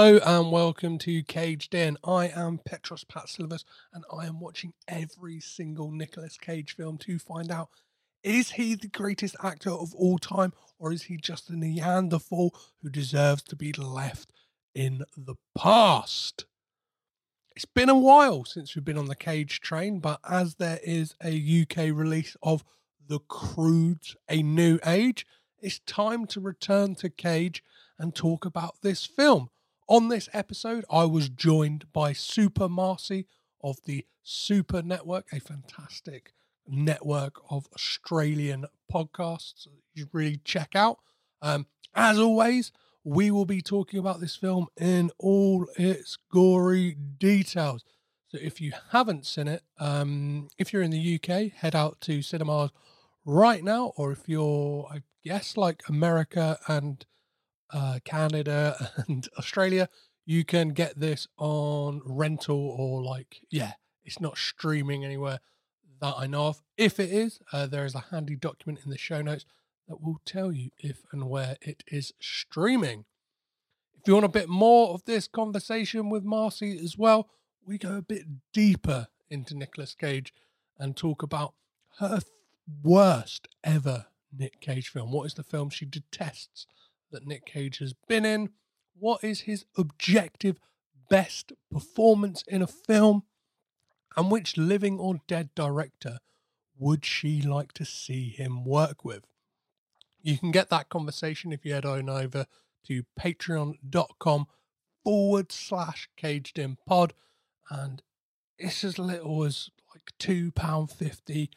Hello and welcome to Caged In. I am Petros Patsilivas and I am watching every single Nicolas Cage film to find out is he the greatest actor of all time or is he just a Neanderthal who deserves to be left in the past? It's been a while since we've been on the Cage train, but as there is a UK release of The Croods, A New Age, it's time to return to Cage and talk about this film. On this episode, I was joined by Super Marcey of the Super Network, a fantastic network of Australian podcasts you should really check out. Um, as always, we will be talking about this film in all its gory details. So if you haven't seen it, um, if you're in the UK, head out to cinemas right now, or if you're, I guess, like America and uh, Canada and Australia, you can get this on rental or like, yeah, it's not streaming anywhere that I know of. If it is, uh, there is a handy document in the show notes that will tell you if and where it is streaming. If you want a bit more of this conversation with Marcey as well, we go a bit deeper into Nicolas Cage and talk about her worst ever Nick Cage film. What is the film she detests that Nick Cage has been in? What is his objective best performance in a film? And which living or dead director would she like to see him work with? You can get that conversation if you head on over to patreon.com forward slash caged in pod. And it's as little as like £2.50,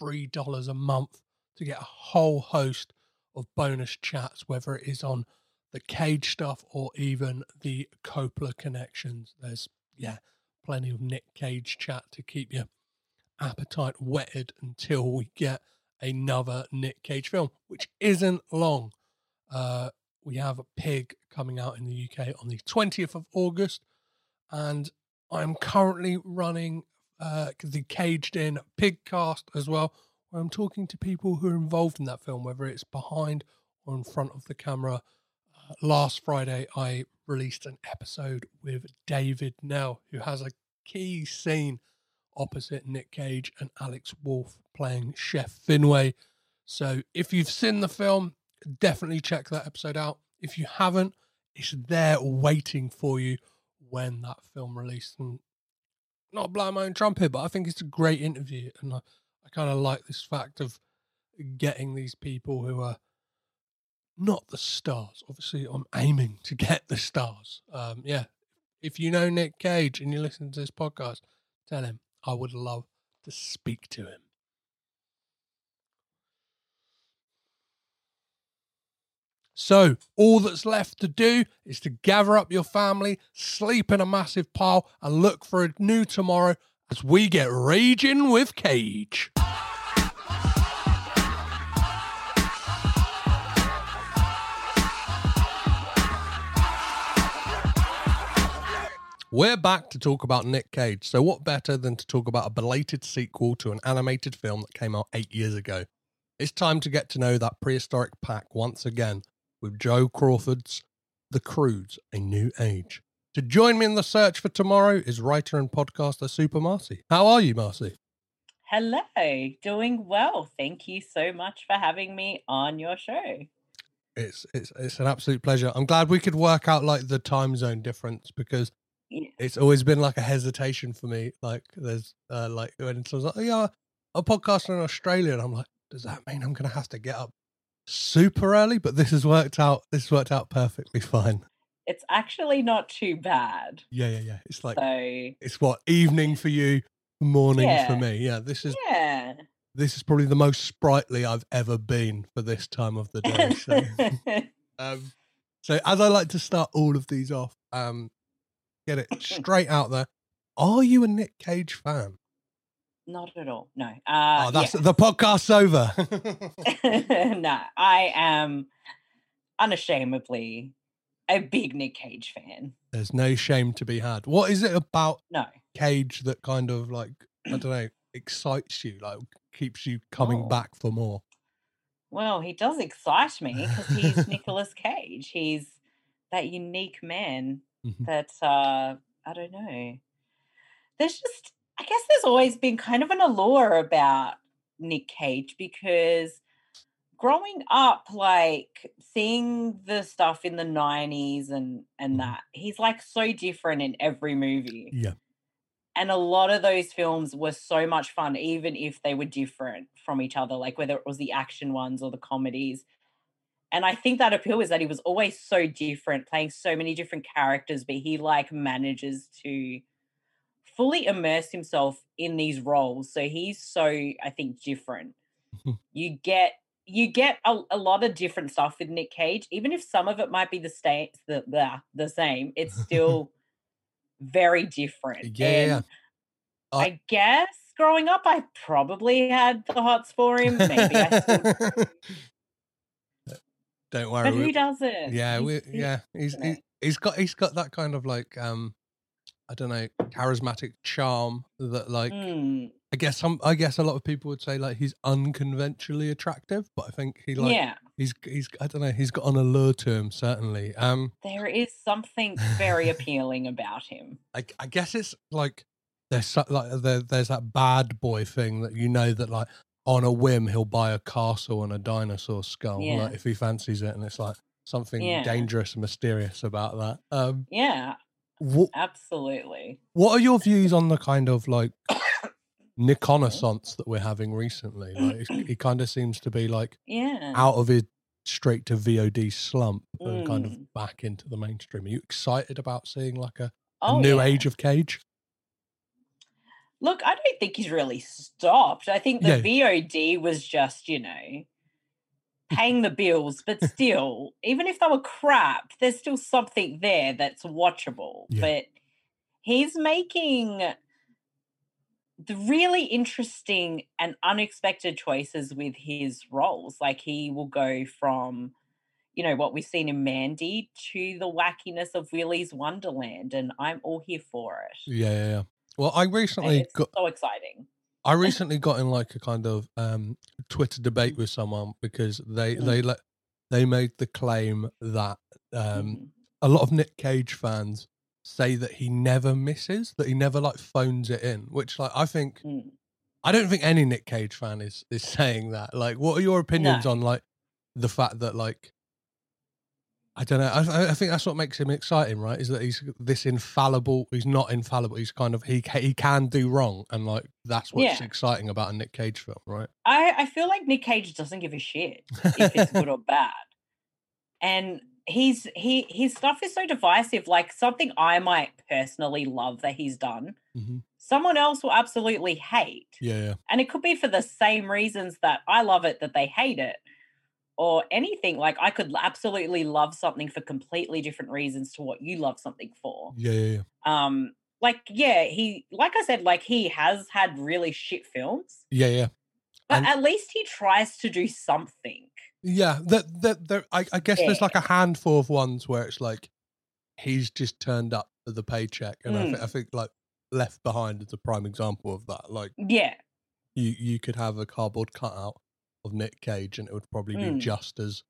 $3 a month to get a whole host of bonus chats, whether it is on the cage stuff or even the Coppola connections. There's, yeah, plenty of Nick Cage chat to keep your appetite whetted until we get another Nick Cage film, which isn't long. Uh, we have a Pig coming out in the UK on the 20th of August, and I'm currently running uh, the Caged In Pigcast as well, where I'm talking to people who are involved in that film, whether it's behind or in front of the camera. Uh, last Friday, I released an episode with David Knell, who has a key scene opposite Nick Cage and Alex Wolff playing Chef Finway. So if you've seen the film, definitely check that episode out. If you haven't, it's there waiting for you when that film released. And not blowing my own trumpet, but I think it's a great interview. And I, I kind of like this fact of getting these people who are not the stars. Obviously, I'm aiming to get the stars. Um, yeah. If you know Nick Cage and you listen to this podcast, tell him I would love to speak to him. So, all that's left to do is to gather up your family, sleep in a massive pile, and look for a new tomorrow as we get raging with Cage. We're back to talk about Nick Cage. So, what better than to talk about a belated sequel to an animated film that came out eight years ago? It's time to get to know that prehistoric pack once again with Joel Crawford's The Croods, A New Age. To join me in the search for tomorrow is writer and podcaster Super Marcey. How are you, Marcey? Hello, doing well. Thank you so much for having me on your show. It's it's it's an absolute pleasure. I'm glad we could work out like the time zone difference because Yeah. it's always been like a hesitation for me. Like there's uh, like when someone's like, oh, yeah, a podcast in Australia, and I'm like, does that mean I'm gonna have to get up super early? But this has worked out. This has worked out perfectly fine. It's actually not too bad. Yeah, yeah, yeah. It's like So, it's what evening for you, morning for me. Yeah, this is yeah. this is probably the most sprightly I've ever been for this time of the day. So, um, so as I like to start all of these off, um, get it straight out there. Are you a Nick Cage fan? not at all. No. Uh, oh, that's the podcast's over. no, I am unashamedly a big Nick Cage fan. There's no shame to be had. What is it about No. Cage that kind of like I don't know excites you, like keeps you coming Oh. back for more? Well, he does excite me because he's Nicolas Cage. He's that unique man Mhm. that uh I don't know. There's just I guess there's always been kind of an allure about Nick Cage because growing up like seeing the stuff in the 90s and and Mhm. that he's like so different in every movie Yeah. and a lot of those films were so much fun even if they were different from each other like whether it was the action ones or the comedies and i think that appeal is that he was always so different playing so many different characters but he like manages to fully immerse himself in these roles so he's so i think different Mhm. you get you get a, a lot of different stuff with nick cage even if some of it might be the same the, the, the same it's still very different Yeah, and I- I guess growing up, I probably had the hots for him. Maybe I still, Don't worry. but who doesn't? yeah, He's- we, he's- yeah. He's he, he's got he's got that kind of like um, I don't know, charismatic charm that like Mm, I guess some I guess a lot of people would say like he's unconventionally attractive, but I think he like yeah, he's he's I don't know he's got an allure to him certainly. Um, there is something very appealing about him. I, I guess it's like there's so, like there, there's that bad boy thing that you know that like on a whim he'll buy a castle and a dinosaur skull Yeah. like if he fancies it and it's like something Yeah. dangerous and mysterious about that. Um, Yeah, what absolutely. what are your views on the kind of like reconnaissance that we're having recently? Like it's- he kind of seems to be like Yeah. out of his straight to VOD slump and kind Mm. of back into the mainstream. Are you excited about seeing like a, a Oh, new yeah. age of Cage? Look, I don't think he's really stopped. I think Yeah. the VOD was just, you know, paying the bills, but still, even if they were crap, there's still something there that's watchable. Yeah. But he's making the really interesting and unexpected choices with his roles. Like he will go from, you know, what we've seen in Mandy to the wackiness of Willy's Wonderland, and I'm all here for it. Yeah, yeah, yeah. Well, I recently got so exciting. I recently got in like a kind of um Twitter debate with someone because they Mm. they let they made the claim that um Mhm. a lot of Nick Cage fans say that he never misses, that he never like phones it in, which like I think Mm. I don't think any Nick Cage fan is is saying that. Like, what are your opinions No. on like the fact that like I don't know. I, I- think that's what makes him exciting, right? Is that he's this infallible. He's not infallible. He's kind of he he can do wrong, and like that's what's Yeah. exciting about a Nick Cage film, right? I, I feel like Nick Cage doesn't give a shit if it's good or bad. And he's he his stuff is so divisive. Like something I might personally love that he's done, Mhm. someone else will absolutely hate. Yeah, yeah, And it could be for the same reasons that I love it that they hate it. Or anything. Like I could absolutely love something for completely different reasons to what you love something for. yeah, yeah, yeah. Um like yeah, he like I said, like he has had really shit films. yeah, yeah. But And- at least he tries to do something. Yeah, that that there. I, I guess there's like a handful of ones where it's like he's just turned up for the paycheck, and I, th- I think like Left Behind is a prime example of that. Like Yeah. you you could have a cardboard cutout of Nick Cage, and it would probably be Mm. just as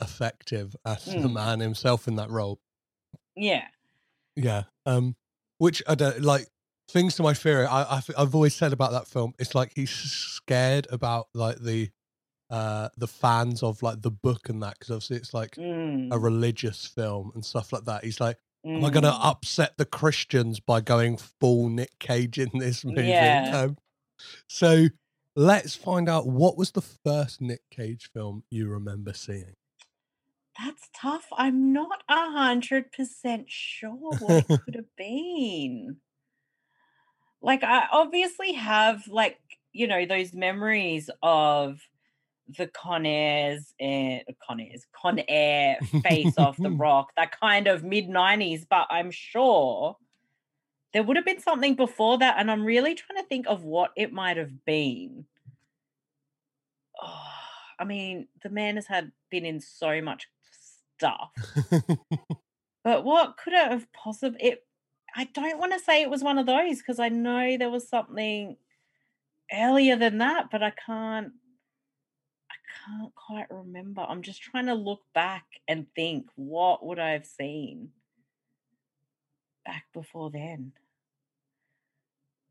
effective as the Mm. man himself in that role. Yeah. Yeah. Um. Which I don't like. Things to my theory. I, I I've always said about that film. It's like he's scared about like the uh the fans of like the book and that because obviously it's like a Mm, religious film and stuff like that. He's like, am I going to mm. upset the Christians by going full Nick Cage in this movie? Yeah. Um, so let's find out what was the first Nick Cage film you remember seeing. That's tough. I'm not a hundred percent sure what it could have been. Like I obviously have like, you know, those memories of the Con Airs and Con Airs, Con Air face off the rock, that kind of mid nineties, but I'm sure there would have been something before that, and I'm really trying to think of what it might have been. Oh, I mean, the man has had been in so much stuff, but what could it have possibly? It, I don't want to say it was one of those because I know there was something earlier than that, but I can't. I can't quite remember. I'm just trying to look back and think what would I have seen. back before then?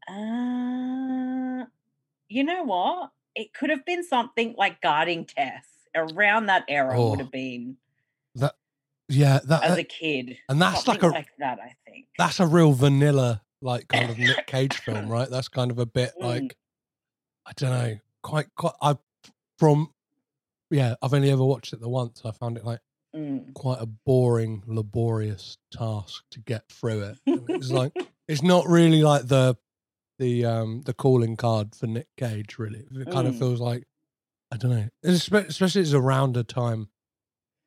Uh, you know what? It could have been something like guarding Tess. Around that era would Oh. have been That yeah, that, as that- a kid. and that's like a like that, I think. that's a real vanilla like kind of Nick Cage film, right? That's kind of a bit Mm. like I don't know, quite quite. I from yeah, I've only ever watched it the once. I found it like Mm. quite a boring, laborious task to get through it. It's like it's not really like the the um the calling card for Nick Cage. Really, it kind of Mm. feels like I don't know, Espe- especially it's around a time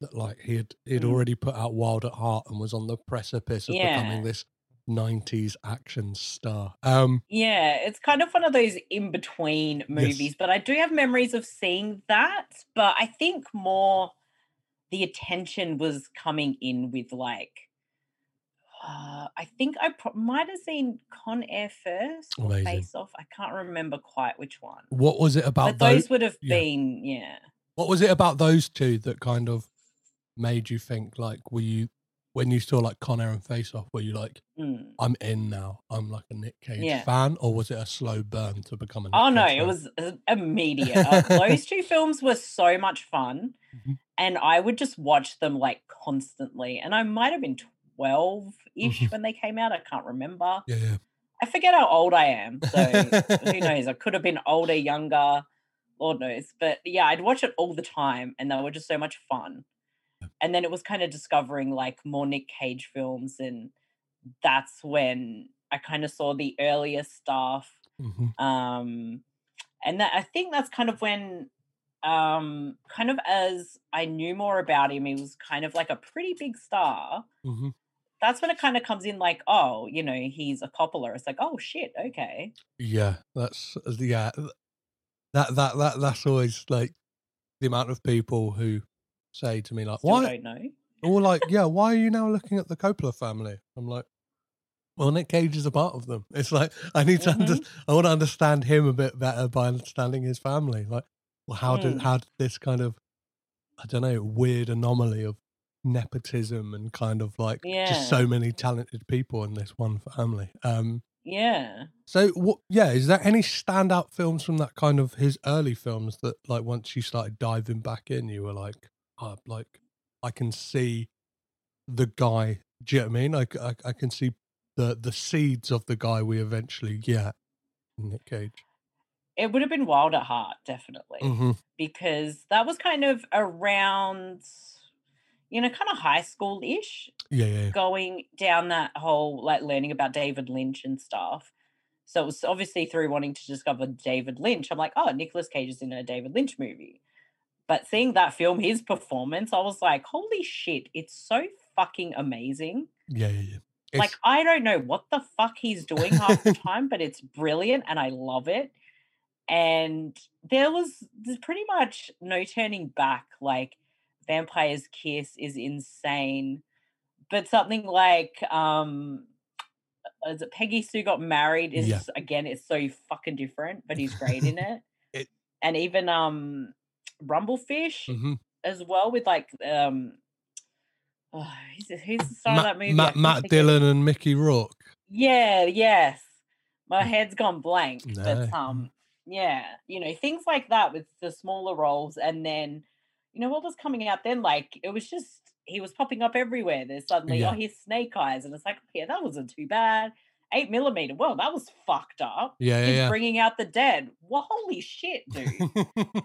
that like he had he had Mm. already put out Wild at Heart and was on the precipice of Yeah. becoming this '90s action star. Um, Yeah, it's kind of one of those in between movies, Yes. but I do have memories of seeing that. But I think more the attention was coming in with like, uh, I think I pro- might have seen Con Air first or Amazing. Face Off. I can't remember quite which one, what was it about those those? would have yeah. been yeah. What was it about those two that kind of made you think like were you when you saw like Con Air and Face Off? Were you like Mm. I'm in now. I'm like a Nick Cage Yeah. fan, or was it a slow burn to become a? Nick Oh no, Cage it was uh, immediate. Uh, those two films were so much fun, Mhm. and I would just watch them like constantly. And I might have been twelve ish Mhm. when they came out. I can't remember. Yeah, yeah. I forget how old I am, so who knows? I could have been older, younger, Lord knows. But yeah, I'd watch it all the time, and they were just so much fun. And then it was kind of discovering like more Nick Cage films, and that's when I kind of saw the earlier stuff Mhm. um and that i think that's kind of when um kind of as i knew more about him he was kind of like a pretty big star Mhm. that's when it kind of comes in like oh you know he's a coppola it's like oh shit okay Yeah, that's uh, yeah. That that that that's always like the amount of people who say to me like, still "Why?" don't know Or like, "Yeah, why are you now looking at the Coppola family?" I'm like, "Well, Nick Cage is a part of them." It's like I need to under, Mm-hmm. I want to understand him a bit better by understanding his family. Like, well, how did Mm. how did this kind of I don't know weird anomaly of nepotism and kind of like just so many talented people in this one family. Um, yeah so what? Yeah, is there any standout films from that kind of his early films that like once you started diving back in, you were like, like I can see the guy. Do you know what I mean? I, I, I can see the the seeds of the guy we eventually get. Nick Cage. it would have been wild at heart definitely hmm because that was kind of around you know kind of high school-ish Yeah, yeah, yeah. going down that whole like learning about David Lynch and stuff. So it was obviously through wanting to discover David Lynch. I'm like, oh, Nicolas Cage is in a David Lynch movie. But seeing that film, his performance, I was like, holy shit, it's so fucking amazing. yeah, yeah, yeah. like, I don't know what the fuck he's doing half the time, but it's brilliant and I love it. And there was there's pretty much no turning back. Like, Vampire's Kiss is insane. But something like um is it Peggy Sue got married is Yeah. again it's so fucking different, but he's great in it. It- and even um Rumblefish Mhm. as well with like um oh, who's, the- who's the star Ma- of that movie? I Matt. Dillon and Mickey Rourke. Yeah, yes. My head's gone blank. No. But um yeah, you know, things like that with the smaller roles and then you know what was coming out then like it was just he was popping up everywhere. There's suddenly Yeah. oh here's Snake Eyes and it's like yeah that wasn't too bad. 8 millimeter. Well, that was fucked up. Yeah, yeah, He's yeah. bringing out the dead. Well, holy shit, dude.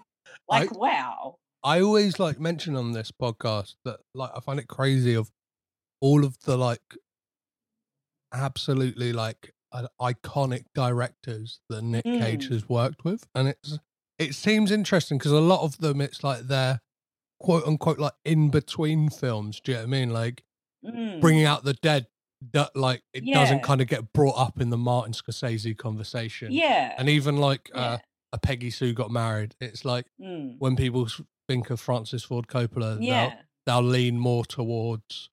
Like wow. I always like mention on this podcast that like I find it crazy of all of the like absolutely like uh, iconic directors that Nick Cage Mm. has worked with, and it's it seems interesting because a lot of them it's like they're quote unquote like in between films. Do you know what I mean? Like Mm. bringing out the dead. That like it doesn't kind of get brought up in the Martin Scorsese conversation, Yeah. and even like yeah. uh, a Peggy Sue got married. It's like Mm. when people think of Francis Ford Coppola, they'll, Yeah. they'll lean more towards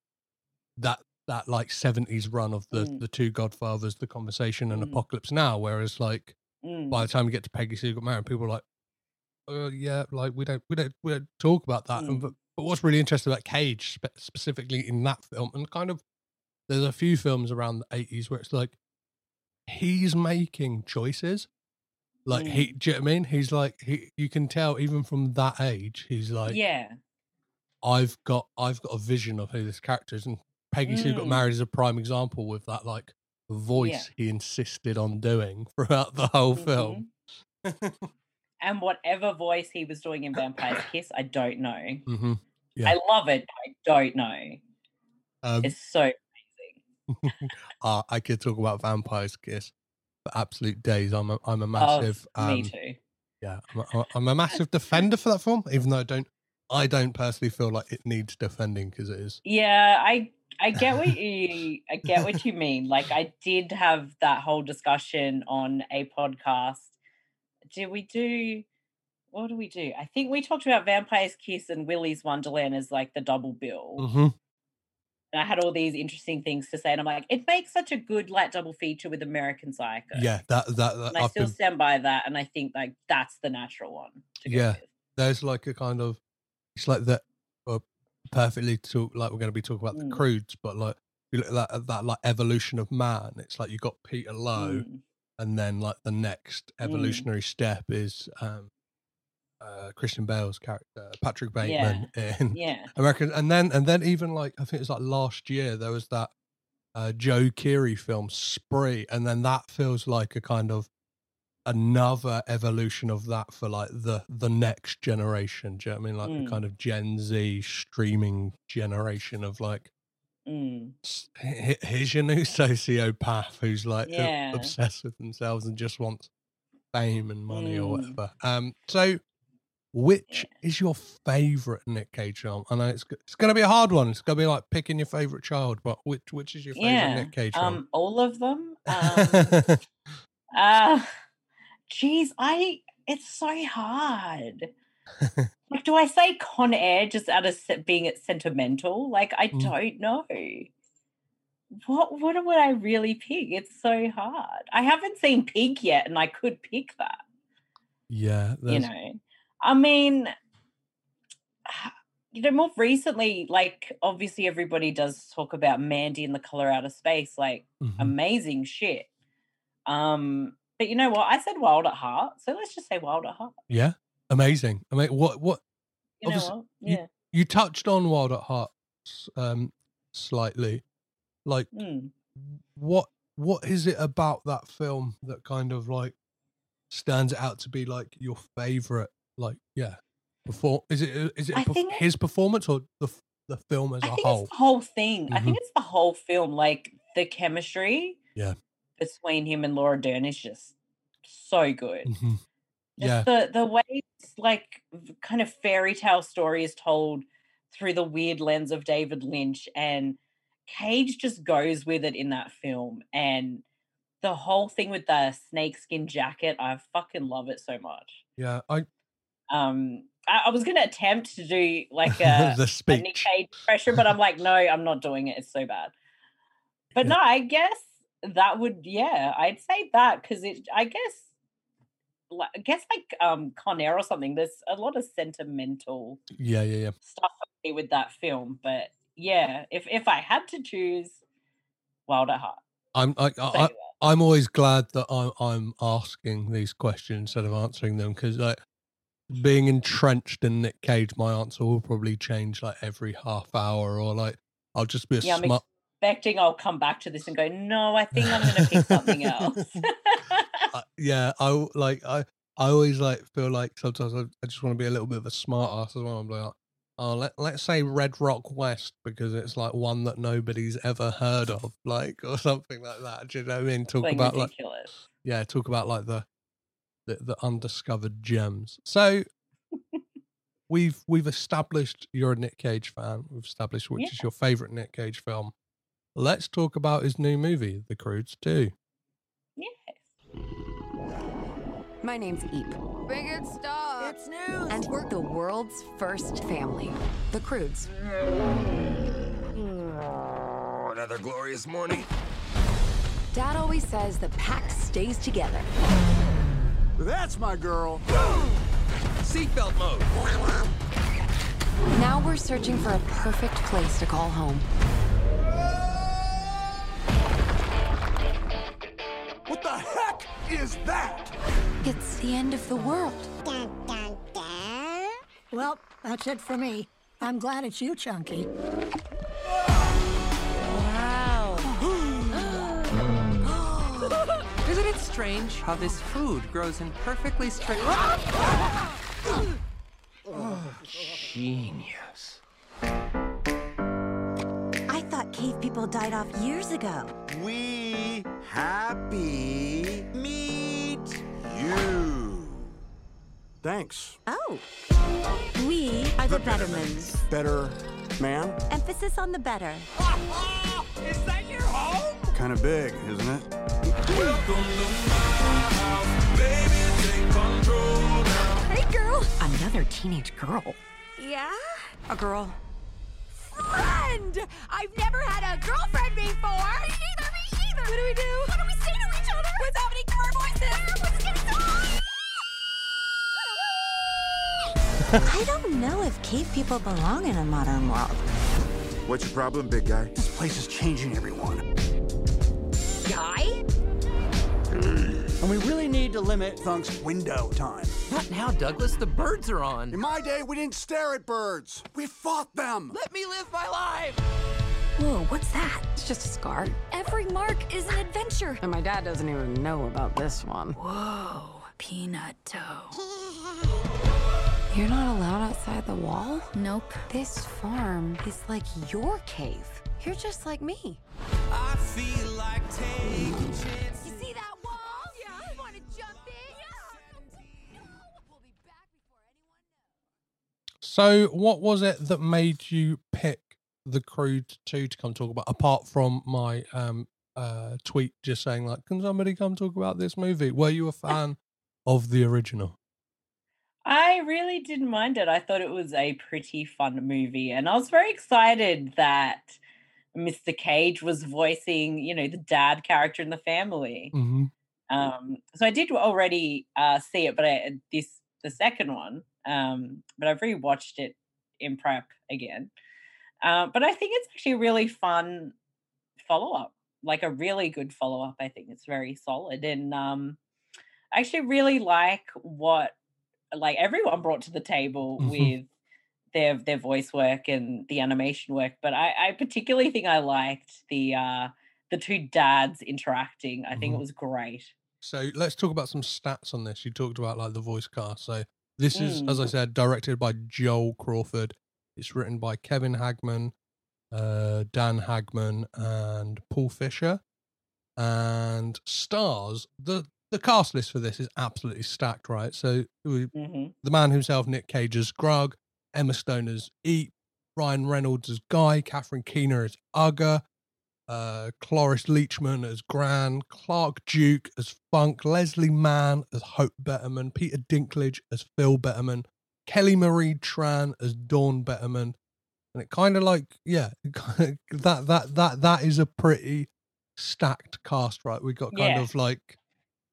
that that like seventies run of the Mm. the two Godfathers, the Conversation, and Mm. Apocalypse Now. Whereas like Mm. by the time you get to Peggy Sue got married, people are like, oh yeah, like we don't we don't we don't talk about that. And, Mm. but but what's really interesting about Cage spe- specifically in that film and kind of there's a few films around the 80s where it's like he's making choices. Like he, do you know what I mean? He's like he. You can tell even from that age, he's like, yeah. I've got, I've got a vision of who this character is, and Peggy Sue Got Mm. Married is a prime example with that like voice he insisted on doing throughout the whole film. Mhm. And whatever voice he was doing in Vampire's Kiss, I don't know. hmm Yeah. I love it. I don't know. Um, It's so amazing. uh, I could talk about Vampire's Kiss for absolute days. I'm a, I'm a massive. oh, massive, me um, too. yeah, I'm a, I'm a massive defender for that film. Even though I don't, I don't personally feel like it needs defending because it is. Yeah, I I get what you I get what you mean. Like I did have that whole discussion on a podcast. Did we do what do we do? I think we talked about Vampire's Kiss and Willy's Wonderland as like the double bill. hmm And I had all these interesting things to say, and I'm like, it makes such a good like double feature with American Psycho. Yeah, that that, that And I still been stand by that, and I think like that's the natural one. To Yeah. with. there's like a kind of it's like that uh, perfectly to like we're going to be talking about Mm. the croods but like you look at that, that like evolution of man it's like you got peter loew Mm, and then like the next evolutionary step is um uh christian bale's character patrick bateman in Yeah. american and then and then even like i think it's like last year there was that uh joe Keery film spree and then that feels like a kind of another evolution of that for like the the next generation do you know what i mean like Mm. the kind of gen z streaming generation of like Mm. here's your new sociopath who's like Yeah. obsessed with themselves and just wants fame and money or Mm. whatever um so which is your favorite nick cage film i know it's it's going to be a hard one it's going to be like picking your favorite child but which which is your favorite Yeah. nick cage film Um, all of them. Um, uh, geez, I. It's so hard. like, do I say Con Air just out of being it sentimental? Like, I Mm. don't know. What what would I really pick? It's so hard. I haven't seen Pig yet, and I could pick that. yeah You know, I mean, you know, more recently, like obviously everybody does talk about Mandy and the Color Out of Space, like mhm. amazing shit. Um, but you know what? I said Wild at Heart, so let's just say Wild at Heart. yeah amazing i mean what what You know what? you- Yeah. you touched on wild at heart um slightly like Mm. what what is it about that film that kind of like stands out to be like your favorite like yeah before is it uh, it I perf- think- his performance or the the film as I a whole it's the whole thing. I Mhm. think it's the whole film. Like the chemistry Yeah. between him and Laura Dern is just so good. Mhm. Just yeah the the way it's like kind of fairy tale story is told through the weird lens of David Lynch and Cage just goes with it in that film and the whole thing with the snakeskin jacket I fucking love it so much. yeah i Um I, I was going to attempt to do like a, the a Nick Cage pressure but I'm like no I'm not doing it it's so bad. But Yeah. no, I guess that would yeah, I'd say that cuz it I guess like, I guess like um Con Air or something. There's a lot of sentimental yeah yeah yeah stuff with that film, but yeah, if if I had to choose, Wild at Heart. i'm I, Say I, that. I'm always glad that I'm I'm asking these questions instead of answering them because like being entrenched in Nick Cage, my answer will probably change like every half hour or like I'll just be a Yeah, I'm smart. Expecting I'll come back to this and go, no, I think I'm going to pick something else. uh, yeah, I like I I always like feel like sometimes I, I just want to be a little bit of a smart ass as well. I'm like, oh, let let's say Red Rock West because it's like one that nobody's ever heard of, like or something like that. Do you know what I mean? Talk Something about like yeah, talk about like the the, the undiscovered gems. So we've we've established you're a Nick Cage fan. We've established which Yeah. is your favorite Nick Cage film. Let's talk about his new movie, The Croods 2. Yes. My name's Eep, Bring it stop. It's news. and we're the world's first family, the Croods. Oh, another glorious morning. Dad always says the pack stays together. That's my girl. Seatbelt mode. Now we're searching for a perfect place to call home. What the heck is that? It's the end of the world. Dun, dun, dun. Well, that's it for me. I'm glad it's you, Chunky. Strange how this food grows in perfectly straight? Genius. I thought cave people died off years ago. We happy meet you. Thanks. Oh. We are the Bettermans. Better man? Emphasis on the better. Is that your home? Kind of big, isn't it? Hey, girl. Another teenage girl. Yeah? A girl. Friend! I've never had a girlfriend before. Me neither, me either. What do we do? What do we say to each other? What's happening to our voices? What's getting so high? I don't know if cave people belong in a modern world. What's your problem, big guy? This place is changing everyone. And we really need to limit Thunk's window time. Not now, Douglas. The birds are on. In my day, we didn't stare at birds. We fought them. Let me live my life. Whoa, what's that? It's just a scar. Every mark is an adventure. And my dad doesn't even know about this one. Whoa, peanut toe. You're not allowed outside the wall? Nope. This farm is like your cave. You're just like me. I feel like taking You So, what was it that made you pick the Croods Two to come talk about? Apart from my um uh tweet just saying like, "Can somebody come talk about this movie?" Were you a fan of the original? I really didn't mind it. I thought it was a pretty fun movie, and I was very excited that Mr. Cage was voicing, you know, the dad character in the family. Mm-hmm. Um, so I did already uh, see it, but I, this the second one, um, but I've rewatched it in prep again. Uh, but I think it's actually a really fun follow up, like a really good follow up. I think it's very solid, and um, I actually really like what like everyone brought to the table Mhm. with their their voice work and the animation work. But I, I particularly think I liked the uh, the two dads interacting. I think Mhm. it was great. So let's talk about some stats on this. You talked about like the voice cast. So this is, as I Mm. said, directed by Joel Crawford. It's written by Kevin Hageman, uh, Dan Hageman, and Paul Fisher, and stars. the The cast list for this is absolutely stacked, right? So we, hmm the man himself, Nick Cage as Grug, Emma Stone as Eep, Ryan Reynolds as Guy, Catherine Keener as Ugga, uh, Cloris Leachman as Gran, Clark Duke as Funk, Leslie Mann as Hope Betterman, Peter Dinklage as Phil Betterman, Kelly Marie Tran as Dawn Betterman, and it kind of like yeah, that that that that is a pretty stacked cast, right? We got kind Yeah. of like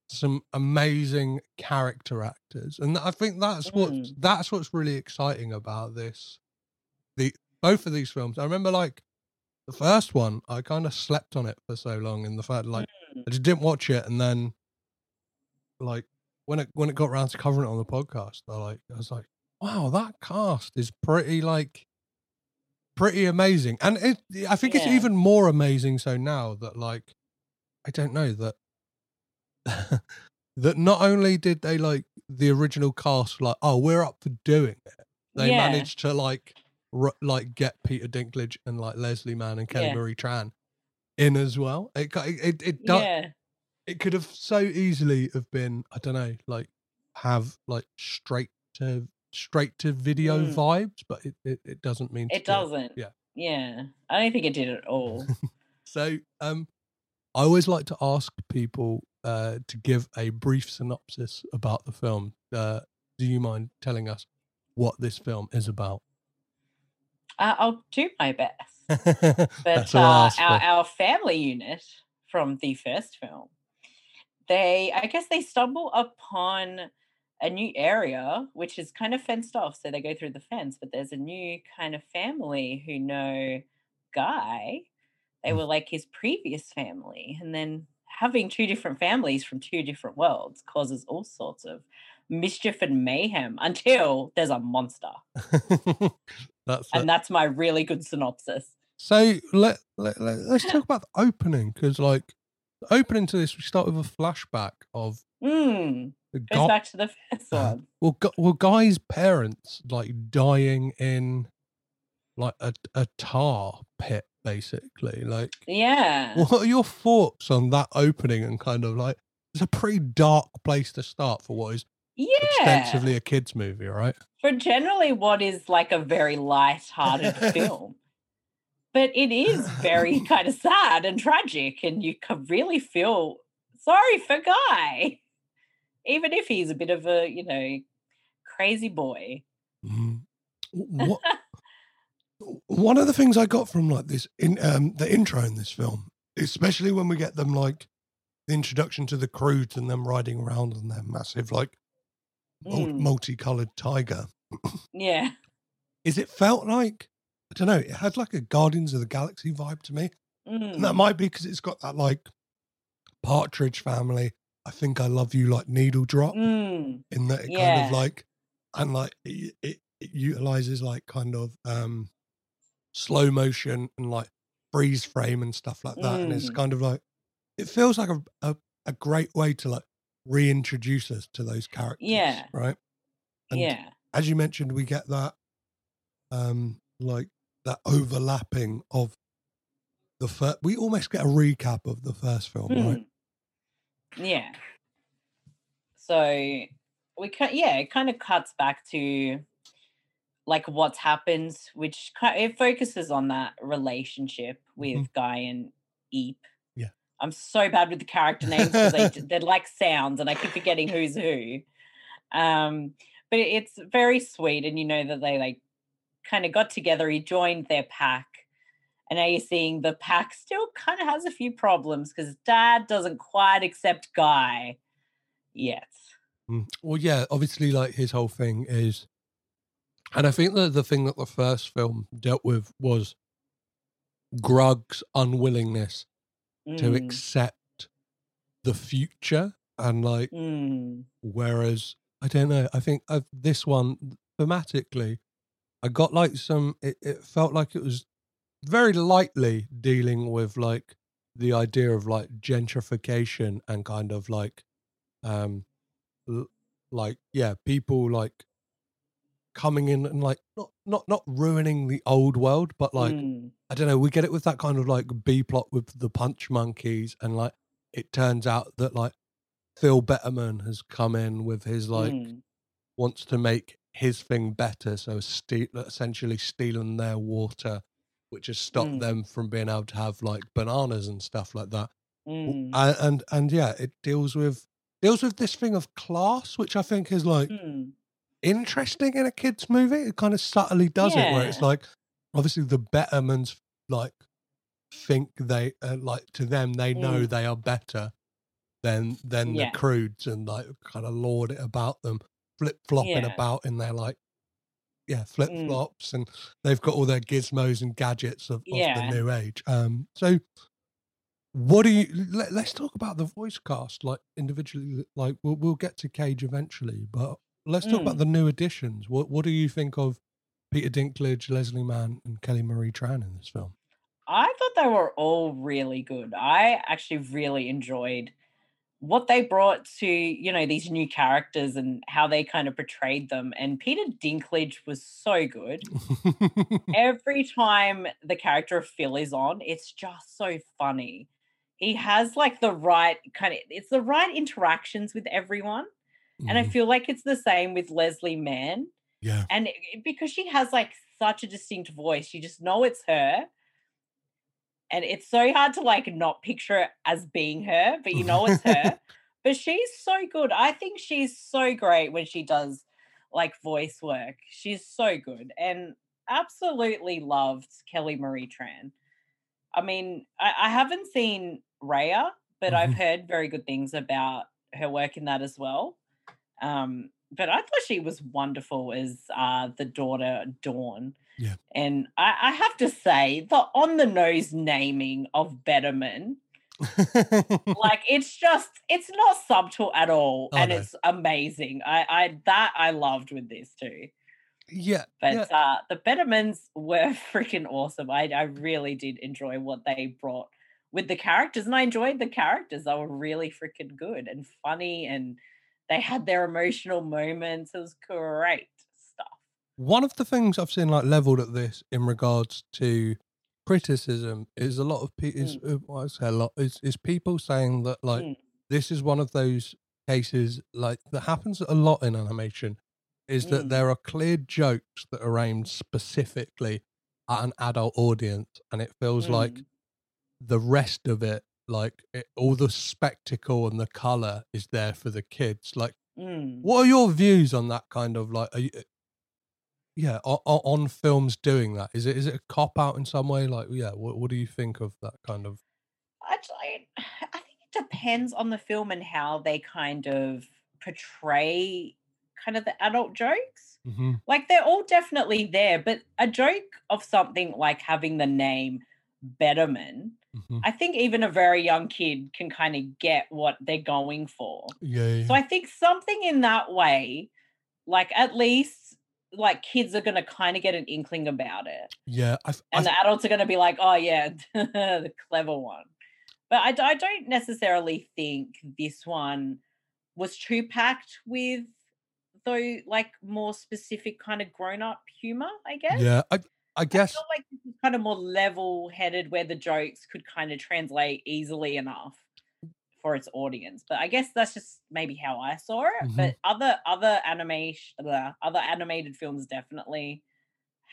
some amazing character actors, and I think that's what Mm. that's what's really exciting about this. The both of these films, I remember like the first one, I kind of slept on it for so long, in the fact like Mm. I just didn't watch it, and then like when it when it got around to covering it on the podcast, I like I was like, wow, that cast is pretty like pretty amazing, and it I think it's even more amazing so now that like I don't know that that not only did they like the original cast like oh we're up for doing it, they Yeah. managed to like r- like get Peter Dinklage and like Leslie Mann and Kelly Yeah. Marie Tran in as well. It it it, do- Yeah. it could have so easily have been I don't know like have like straight to straight to video Mm. vibes, but it, it, it doesn't mean It do doesn't. Yeah. Yeah. I don't think it did at all. So um, I always like to ask people uh, to give a brief synopsis about the film. Uh, do you mind telling us what this film is about? Uh, I'll do my best. But uh, our, our family unit from the first film, they, I guess they stumble upon a new area which is kind of fenced off. So they go through the fence, but there's a new kind of family who know Guy. They Mm. were like his previous family and then having two different families from two different worlds causes all sorts of mischief and mayhem until there's a monster. that's and it. that's my really good synopsis. So let, let, let us talk about the opening because, like, the opening to this, we start with a flashback of Mm, the goes back to the first one. Well, gu- well, guy's parents like dying in like a a tar pit, basically. Like, Yeah. what are your thoughts on that opening and kind of like? It's a pretty dark place to start for what is Yeah. ostensibly a kids movie, right? For generally what is like a very light-hearted film. But it is very kind of sad and tragic, and you can really feel sorry for Guy. Even if he's a bit of a, you know, crazy boy. What? One of the things I got from like this in um the intro in this film, especially when we get them like the introduction to the Croods and them riding around on their massive like Mm. multicolored tiger, Yeah. is it felt like I don't know, it had like a Guardians of the Galaxy vibe to me. And that Mm. might be because it's got that like Partridge family. I think I love you like needle drop Mm. in that it kind of like and like it, it, it utilizes like kind of um slow motion and like freeze frame and stuff like that and it's Mm. kind of like it feels like a, a, a great way to like reintroduce us to those characters Yeah. right and Yeah. as you mentioned we get that um like that overlapping of the first we almost get a recap of the first film right Mm. Yeah. So we can yeah, it kind of cuts back to like what's happened, which ki- it focuses on that relationship with Guy and Eep. I'm so bad with the character names because they, they're like sounds and I keep forgetting who's who. Um, but it's very sweet, and you know that they like kind of got together. He joined their pack, and now you're seeing the pack still kind of has a few problems because Dad doesn't quite accept Guy yet. Mm. Well, yeah, obviously, like his whole thing is, and I think that the thing that the first film dealt with was Grug's unwillingness to Mm, accept the future, and like, mm, whereas I don't know, I think of this one thematically, I got like some. It, it felt like it was very lightly dealing with like the idea of like gentrification and kind of like um l- like yeah people like coming in and like not not not ruining the old world but like mm, i don't know we get it with that kind of like b plot with the punch monkeys and like it turns out that like phil betterman has come in with his like mm, wants to make his thing better so ste- essentially stealing their water which has stopped Mm. them from being able to have like bananas and stuff like that. Mm, and, and and yeah it deals with deals with this thing of class which i think is like mm, interesting in a kids movie it kind of subtly does it where it's like obviously the bettermans like think they uh, like to them they know Mm. they are better than than Yeah. the croods and like kind of lord it about them flip flopping Yeah. about in their like yeah flip Mm. flops and they've got all their gizmos and gadgets of, of Yeah. the new age um so what do you let, let's talk about the voice cast like individually like we'll, we'll get to cage eventually but let's talk about Mm. the new additions what what do you think of peter dinklage leslie mann and kelly marie tran in this film I thought they were all really good. I actually really enjoyed what they brought to, you know, these new characters and how they kind of portrayed them. And Peter Dinklage was so good. Every time the character of Phil is on, it's just so funny. He has like the right kind of it's the right interactions with everyone. And I Mhm. feel like it's the same with Leslie Mann. yeah And it- because she has like such a distinct voice, you just know it's her. And it's so hard to like not picture it as being her, but you know it's her. but she's so good. I think she's so great when she does like voice work. She's so good and absolutely loved Kelly Marie Tran. I mean, I, I haven't seen Raya, but I've Mhm. heard very good things about her work in that as well. Um, but I thought she was wonderful as uh, the daughter Dawn. Yeah. And I, I have to say, the on the nose naming of Betterman like it's just it's not subtle at all Oh, and no. it's amazing i i that i loved with this too yeah, but yeah. uh the bettermans were freaking awesome i i really did enjoy what they brought with the characters and i enjoyed the characters they were really freaking good and funny and they had their emotional moments it was great stuff One of the things I've seen like leveled at this in regards to criticism is a lot of people. Is uh, what I say a lot is is people saying that like Mm. this is one of those cases like that happens a lot in animation. Is that Mm. there are clear jokes that are aimed specifically at an adult audience, and it feels like Mm. the rest of it, like it, all the spectacle and the color, is there for the kids. Like, Mm. what are your views on that kind of like? Are you, yeah, on, on films doing that? Is it is it a cop out in some way? Like, yeah, what what do you think of that kind of? I, I I think it depends on the film and how they kind of portray kind of the adult jokes. Mhm. Like they're all definitely there, but a joke of something like having the name Betterman, Mhm. I think even a very young kid can kind of get what they're going for. Yeah, yeah, So I think something in that way, like at least like kids are going to kind of get an inkling about it yeah. I, th- I and the adults are going to be like, "Oh yeah, the clever one." But I don't necessarily think this one was too packed with though like more specific kind of grown-up humor. I guess. yeah, I I I guess felt like this was kind of more level-headed, where the jokes could kind of translate easily enough for its audience. But I guess that's just maybe how I saw it. Mhm. But other other animation, the other animated films definitely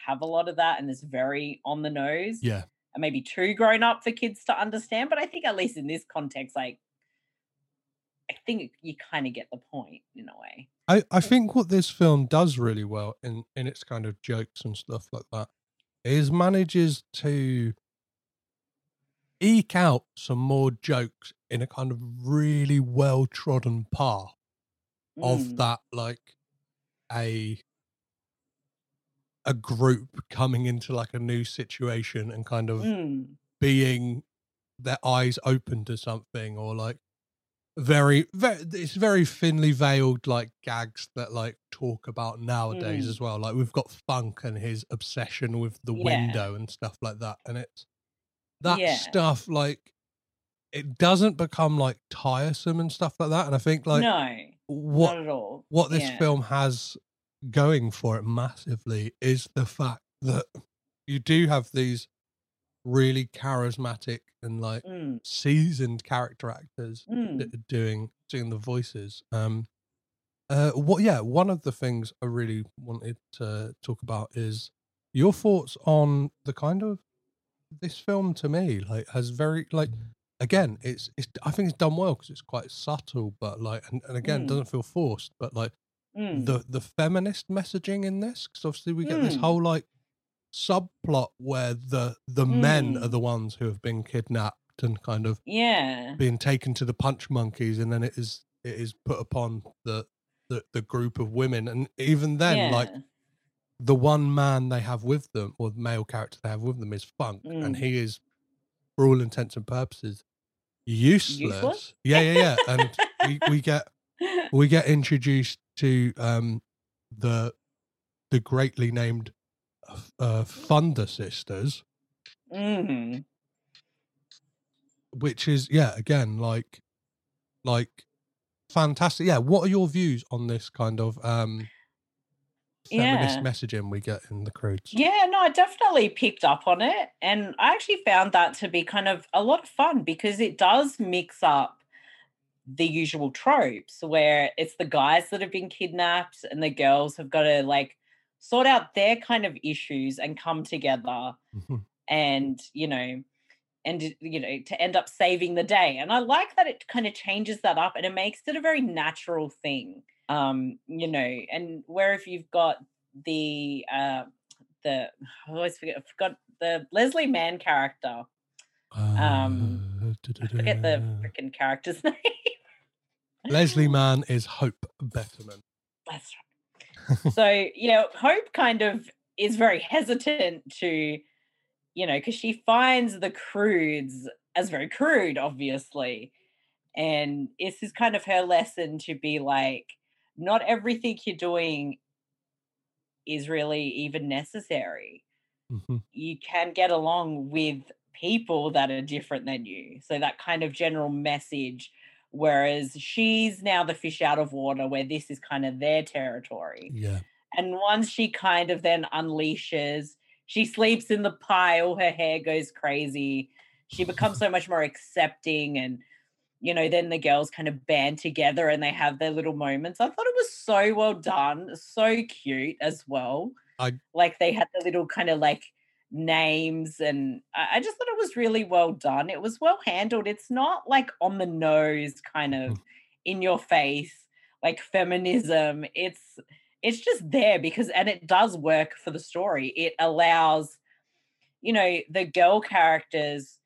have a lot of that, and it's very on the nose, yeah. and maybe too grown up for kids to understand. But I think at least in this context, like I think you kind of get the point in a way. I, I think what this film does really well in, in its kind of jokes and stuff like that is manages to eke out some more jokes in a kind of really well trodden path of Mm, that like a a group coming into like a new situation and kind of mm, being their eyes open to something or like very, very it's very thinly veiled like gags that like talk about nowadays Mm. as well like we've got Thunk and his obsession with the Yeah. window and stuff like that and it's that Yeah. stuff like it doesn't become like tiresome and stuff like that and i think like no, what not at all. what this Yeah. film has going for it massively is the fact that you do have these really charismatic and like Mm, seasoned character actors mm. that are doing doing the voices um uh what yeah one of the things i really wanted to talk about is your thoughts on the kind of this film to me like has very like again it's it's i think it's done well because it's quite subtle but like and, and again Mm. doesn't feel forced but like Mm. the the feminist messaging in this because obviously we get this Mm. whole like subplot where the the men are Mm. the ones who have been kidnapped and kind of yeah. being taken to the punch monkeys and then it is it is put upon the the, the group of women and even then like the one man they have with them or the male character they have with them is Thunk and Mm. he is for all intents and purposes useless, Useless? yeah yeah yeah and we, we get we get introduced to um the the greatly named uh thunder sisters Mhm. which is yeah again like like fantastic yeah what are your views on this kind of um feminist Yeah. messaging we get in the Croods Yeah, no, I definitely picked up on it. And I actually found that to be kind of a lot of fun because it does mix up the usual tropes where it's the guys that have been kidnapped and the girls have got to like sort out their kind of issues and come together Mhm. and, you know, and you know to end up saving the day and i like that it kind of changes that up and it makes it a very natural thing um you know and where if you've got the uh the i always forget i forgot the leslie mann character um, i forget the Uh, freaking character's name leslie mann is hope betterman That's right. So, you know, Hope kind of is very hesitant to, you know, because she finds the Croods as very crude, obviously. And this is kind of her lesson to be like, not everything you're doing is really even necessary. Mm-hmm. You can get along with people that are different than you. So that kind of general message. Whereas she's now the fish out of water, where this is kind of their territory. Yeah. And once she kind of then unleashes, she sleeps in the pile, her hair goes crazy. She becomes so much more accepting and you know, then the girls kind of band together and they have their little moments. I thought it was so well done, so cute as well. I like they had the little kind of like names and I, just thought it was really well done. It was well handled. It's not like on the nose kind of in your face like feminism. It's it's just there because and it does work for the story. It allows you know the girl characters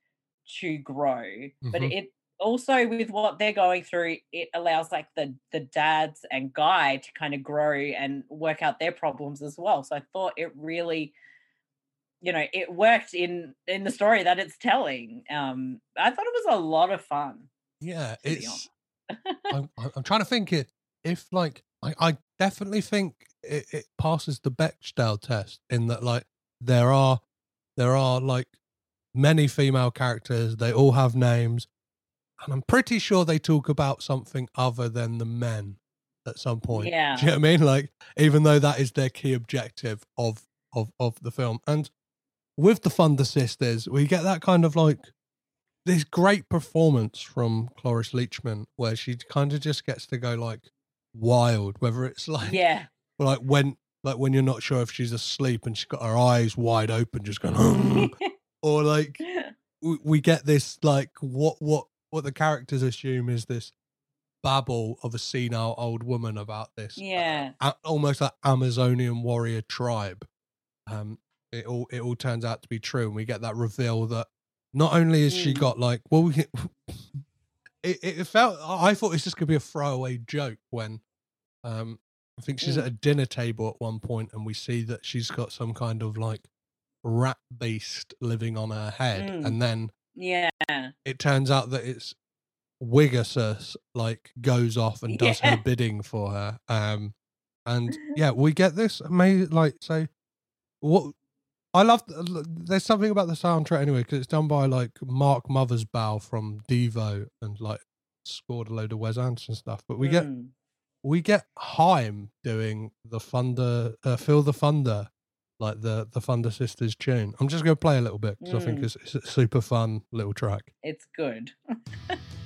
to grow, but Mhm. it also with what they're going through, it allows like the the dads and guy to kind of grow and work out their problems as well. So I thought it really you know it worked in in the story that it's telling um i thought it was a lot of fun Yeah, it's. I'm, I'm trying to think it if like I, I definitely think it, it passes the Bechdel test in that like there are there are like many female characters. They all have names, and I'm pretty sure they talk about something other than the men at some point. Yeah. Do you know what I mean? Like even though that is their key objective of of of the film, and with the Thunder Sisters, we get that kind of like this great performance from Cloris Leachman where she kind of just gets to go like wild, whether it's like yeah. like when like when you're not sure if she's asleep and she's got her eyes wide open, just going, or like we, we get this like what what what the characters assume is this babble of a senile old woman about this yeah. a- almost like Amazonian warrior tribe. Um, it all it all turns out to be true, and we get that reveal that not only has she Mm. got like well, we can, it it felt I thought it's just gonna be a throwaway joke when, um, I think she's at Mm. a dinner table at one point, and we see that she's got some kind of like rat beast living on her head, Mm. and then yeah it turns out that it's Wigasus like goes off and does Yeah. her bidding for her. Um, and yeah, we get this amazing like so. What I love, there's something about the soundtrack anyway because it's done by like Mark Mothersbaugh from Devo and like scored a load of Wes Anderson stuff. But we get Mm. we get Haim doing the Thunder, uh, Feel the Thunder, like the the Thunder Sisters tune. I'm just gonna play a little bit because I think Mm. it's, it's a super fun little track. it's good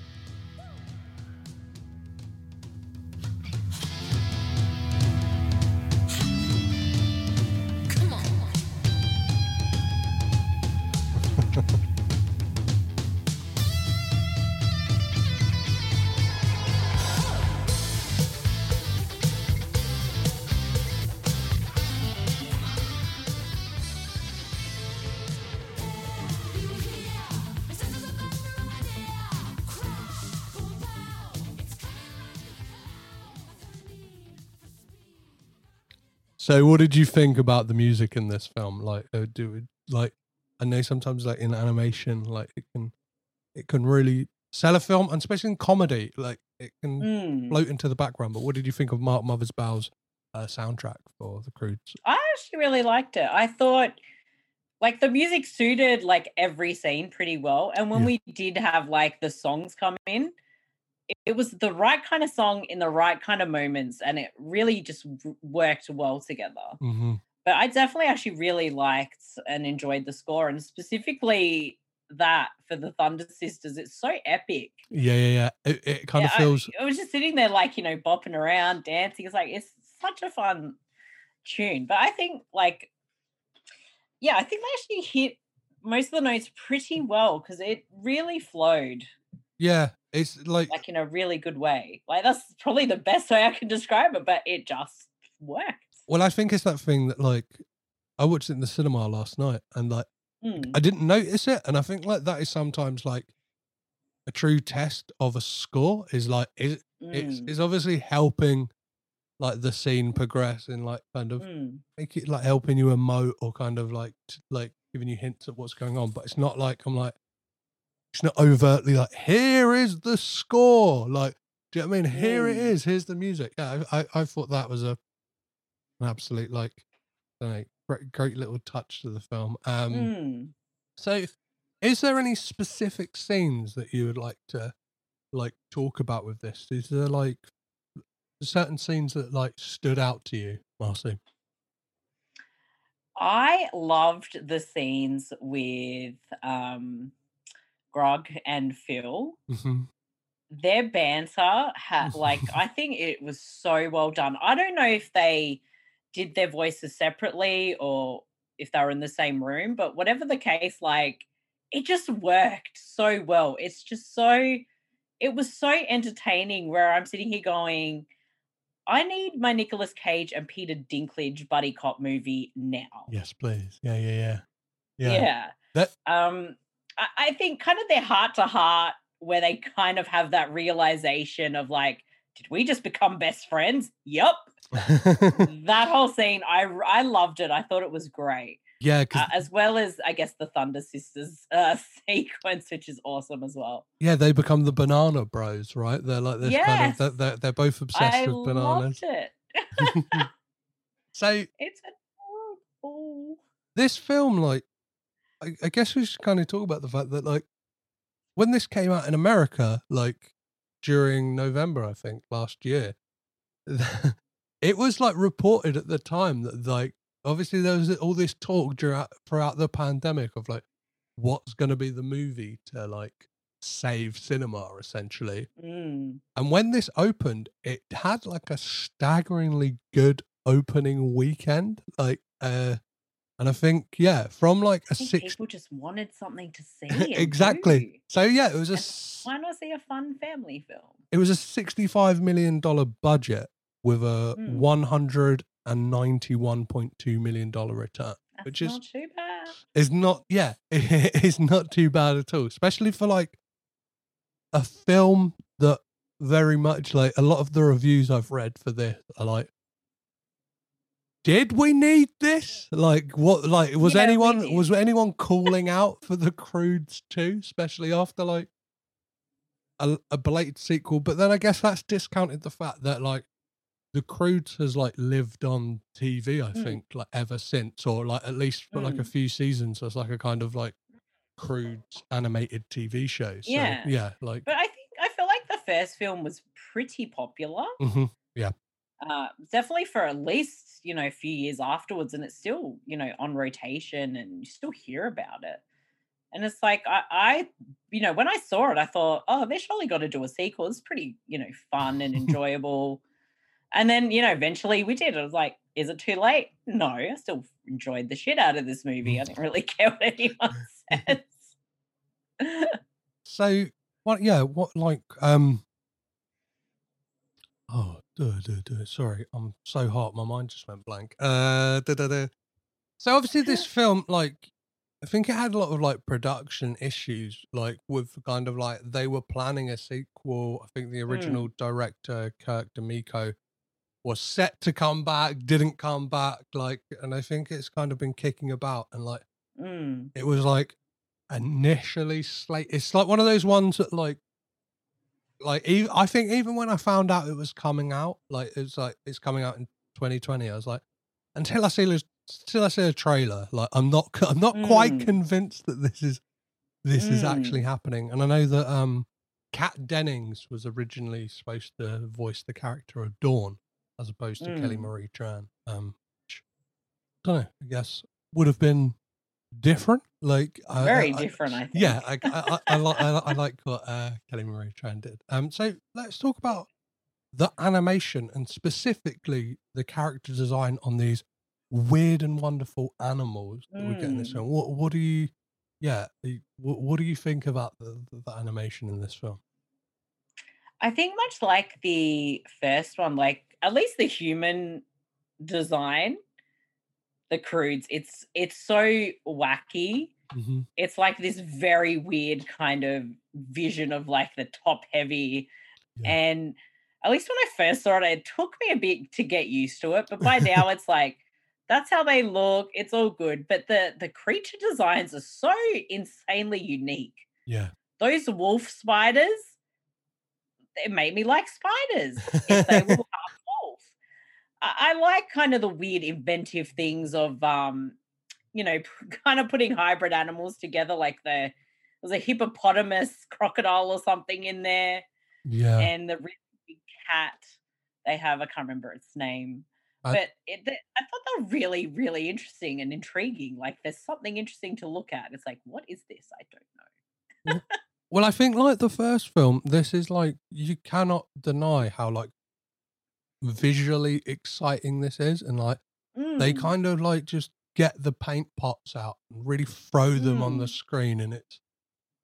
So, what did you think about the music in this film? Like, uh, do like I know sometimes like in animation, like it can it can really sell a film, and especially in comedy, like it can Mm. float into the background. But what did you think of Mark Mothersbaugh's uh, soundtrack for The Croods? i actually really liked it i thought like the music suited like every scene pretty well and when Yeah. we did have like the songs come in it, was the right kind of song in the right kind of moments and it really just worked well together Mm-hmm. but I definitely actually really liked and enjoyed the score, and specifically that for the Thunder Sisters. It's so epic. Yeah, yeah, yeah. It, it kind Yeah, of I- feels. I, was just sitting there, like you know, bopping around, dancing. It's like it's such a fun tune. But I think, like, yeah, I think they actually hit most of the notes pretty well because it really flowed yeah, it's like like in a really good way. Like that's probably the best way I can describe it, but it just worked. well, I think it's that thing that like I watched it in the cinema last night, and like Mm. I didn't notice it, and I think like that is sometimes like a true test of a score is like is it's Mm. it's obviously helping like the scene progress and like kind of Mm. make it like helping you emote or kind of like t- like giving you hints of what's going on but it's not like i'm like overtly like here is the score. Like, do you know what I mean? Here it Mm. is. Here's the music. Yeah, I, I, I thought that was a an absolute like, know, great, great little touch to the film. Um, Mm. so, is there any specific scenes that you would like to like talk about with this? Is there like certain scenes that like stood out to you, Marcey? I loved the scenes with um, Grug and Phil. hmm Their banter had like I think it was so well done. I don't know if they did their voices separately or if they were in the same room, but whatever the case, like it just worked so well. It's just so it was so entertaining where I'm sitting here going, I need my Nicolas Cage and Peter Dinklage buddy cop movie now. Yes, please. Yeah, yeah, yeah. Yeah. Yeah. That Um, I, think kind of their heart to heart, where they kind of have that realization of like, did we just become best friends? Yup. that whole scene, I I loved it. I thought it was great, yeah, uh, as well as I guess the Thunder Sisters uh, sequence, which is awesome as well. yeah, they become the banana bros, right? They're like this kind of Yes. they're, they're, they're both obsessed I with bananas. loved it. so It's adorable. this film, like, I, I guess we should kind of talk about the fact that, like, when this came out in America, like during November, I think last year, it was like reported at the time that, like, obviously there was all this talk throughout throughout the pandemic of like, what's going to be the movie to like save cinema, essentially. Mm. And when this opened, it had like a staggeringly good opening weekend. Like, uh, and I think, yeah, from like a six, people just wanted something to see. exactly. do. So yeah, it was a And Why not see a fun family film? it was a sixty-five million dollar budget with a Mm. one hundred and ninety-one point two million dollar return, That's which is not too bad. is not yeah, it's not too bad at all, especially for like a film that very much like a lot of the reviews I've read for this are like did we need this? Like what like was Yeah, anyone was anyone calling out for the Croods too, especially after like a, a belated sequel? But then I guess that's discounted the fact that like the Croods has like lived on TV, I Mm. think, like ever since, or like at least for like a Mm. few seasons as like a kind of like crude animated TV show. So, Yeah. yeah, like But I think I feel like the first film was pretty popular. mhm, Uh, definitely for at least you know a few years afterwards, and it's still you know on rotation, and you still hear about it. And it's like I, I, you know, when I saw it, I thought, oh, they surely got to do a sequel. It's pretty, you know, fun and enjoyable. and then, you know, eventually we did. I was like, is it too late? No, I still enjoyed the shit out of this movie. I didn't really care what anyone says. so what yeah, what like um Oh, duh, duh, duh, sorry, I'm so hot, my mind just went blank. Uh. So obviously this film, like I think it had a lot of like production issues, like with kind of like they were planning a sequel. I think the original director, Kirk DeMicco, was set to come back, didn't come back, like, and I think it's kind of been kicking about and like Mm, it was like initially slate. It's like one of those ones that like, like even, I think even when I found out it was coming out, like it's like it's coming out in 2020. I was like, until I see this, until I see a trailer, like I'm not, I'm not quite Mm. convinced that this is this is Mm. actually happening. And I know that um, Kat Dennings was originally supposed to voice the character of Dawn as opposed to Kelly Mm. Marie Tran. Um, which, I don't know. I guess would have been different. Like I- very I- different, I think. yeah, I, I, I, I, I, like what uh, Kelly Marie Tran did. Um, so let's talk about the animation and specifically the character design on these weird and wonderful animals that we get in this Mm. film. What, what do you, yeah, what, what do you think about the, the, the animation in this film? I think much like the first one, like at least the human design, the Croods, it's it's so wacky. Mm-hmm. It's like this very weird kind of vision of like the top heavy. Yeah. And at least when I first saw it, it took me a bit to get used to it. But by now it's like that's how they look. It's all good. But the the creature designs are so insanely unique Yeah, those wolf spiders, it made me like spiders if they were half. I, like kind of the weird inventive things of um, you know, kind of putting hybrid animals together, like the there's a hippopotamus crocodile or something in there, Yeah. and the really big cat they have. I can't remember its name, I- but it, they, I thought they were really, really interesting and intriguing. Like there's something interesting to look at. It's like, what is this? I don't know. Well, I think like the first film, this is like you cannot deny how like visually exciting this is, and like they Mm, kind of like just get the paint pots out and really throw them on the Mm. screen, and it's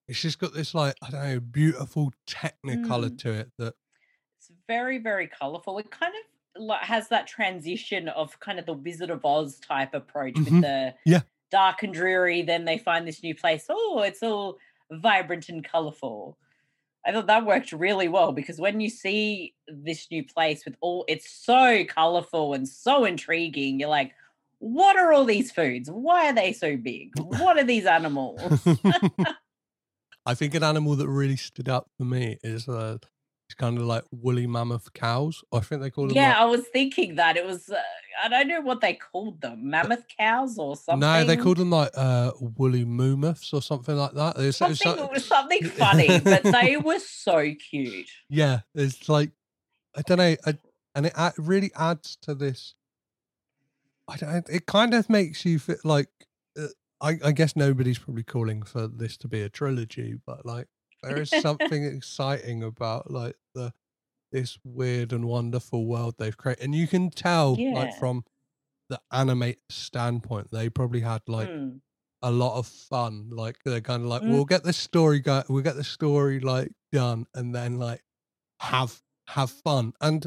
it's just got this like I don't know beautiful technicolor Mm. to it that It's very, very colorful. It kind of like has that transition of kind of the Wizard of Oz type approach Mhm. with the Yeah. dark and dreary. Then they find this new place. Oh, it's all vibrant and colorful. I thought that worked really well because when you see this new place with all, it's so colorful and so intriguing. You're like, what are all these foods? Why are they so big? What are these animals? I think an animal that really stood out for me is uh, it's kind of like woolly mammoth cows. I think they call them. Yeah, like- I was thinking that it was. Uh, I don't know what they called them, mammoth cows or something. No, they called them like uh, woolly moomuffs or something like that. It's, it's something. like- It was something funny, but they were so cute. yeah, it's like I don't know, I, and it really adds to this. I don't. It kind of makes you feel like. Uh, I, I guess nobody's probably calling for this to be a trilogy, but like there is something exciting about like the this weird and wonderful world they've created, and you can tell like from the animate standpoint, they probably had like Mm, a lot of fun. Like they're kind of like, Mm. we'll get the story go, we'll get the story like done, and then like have have fun. And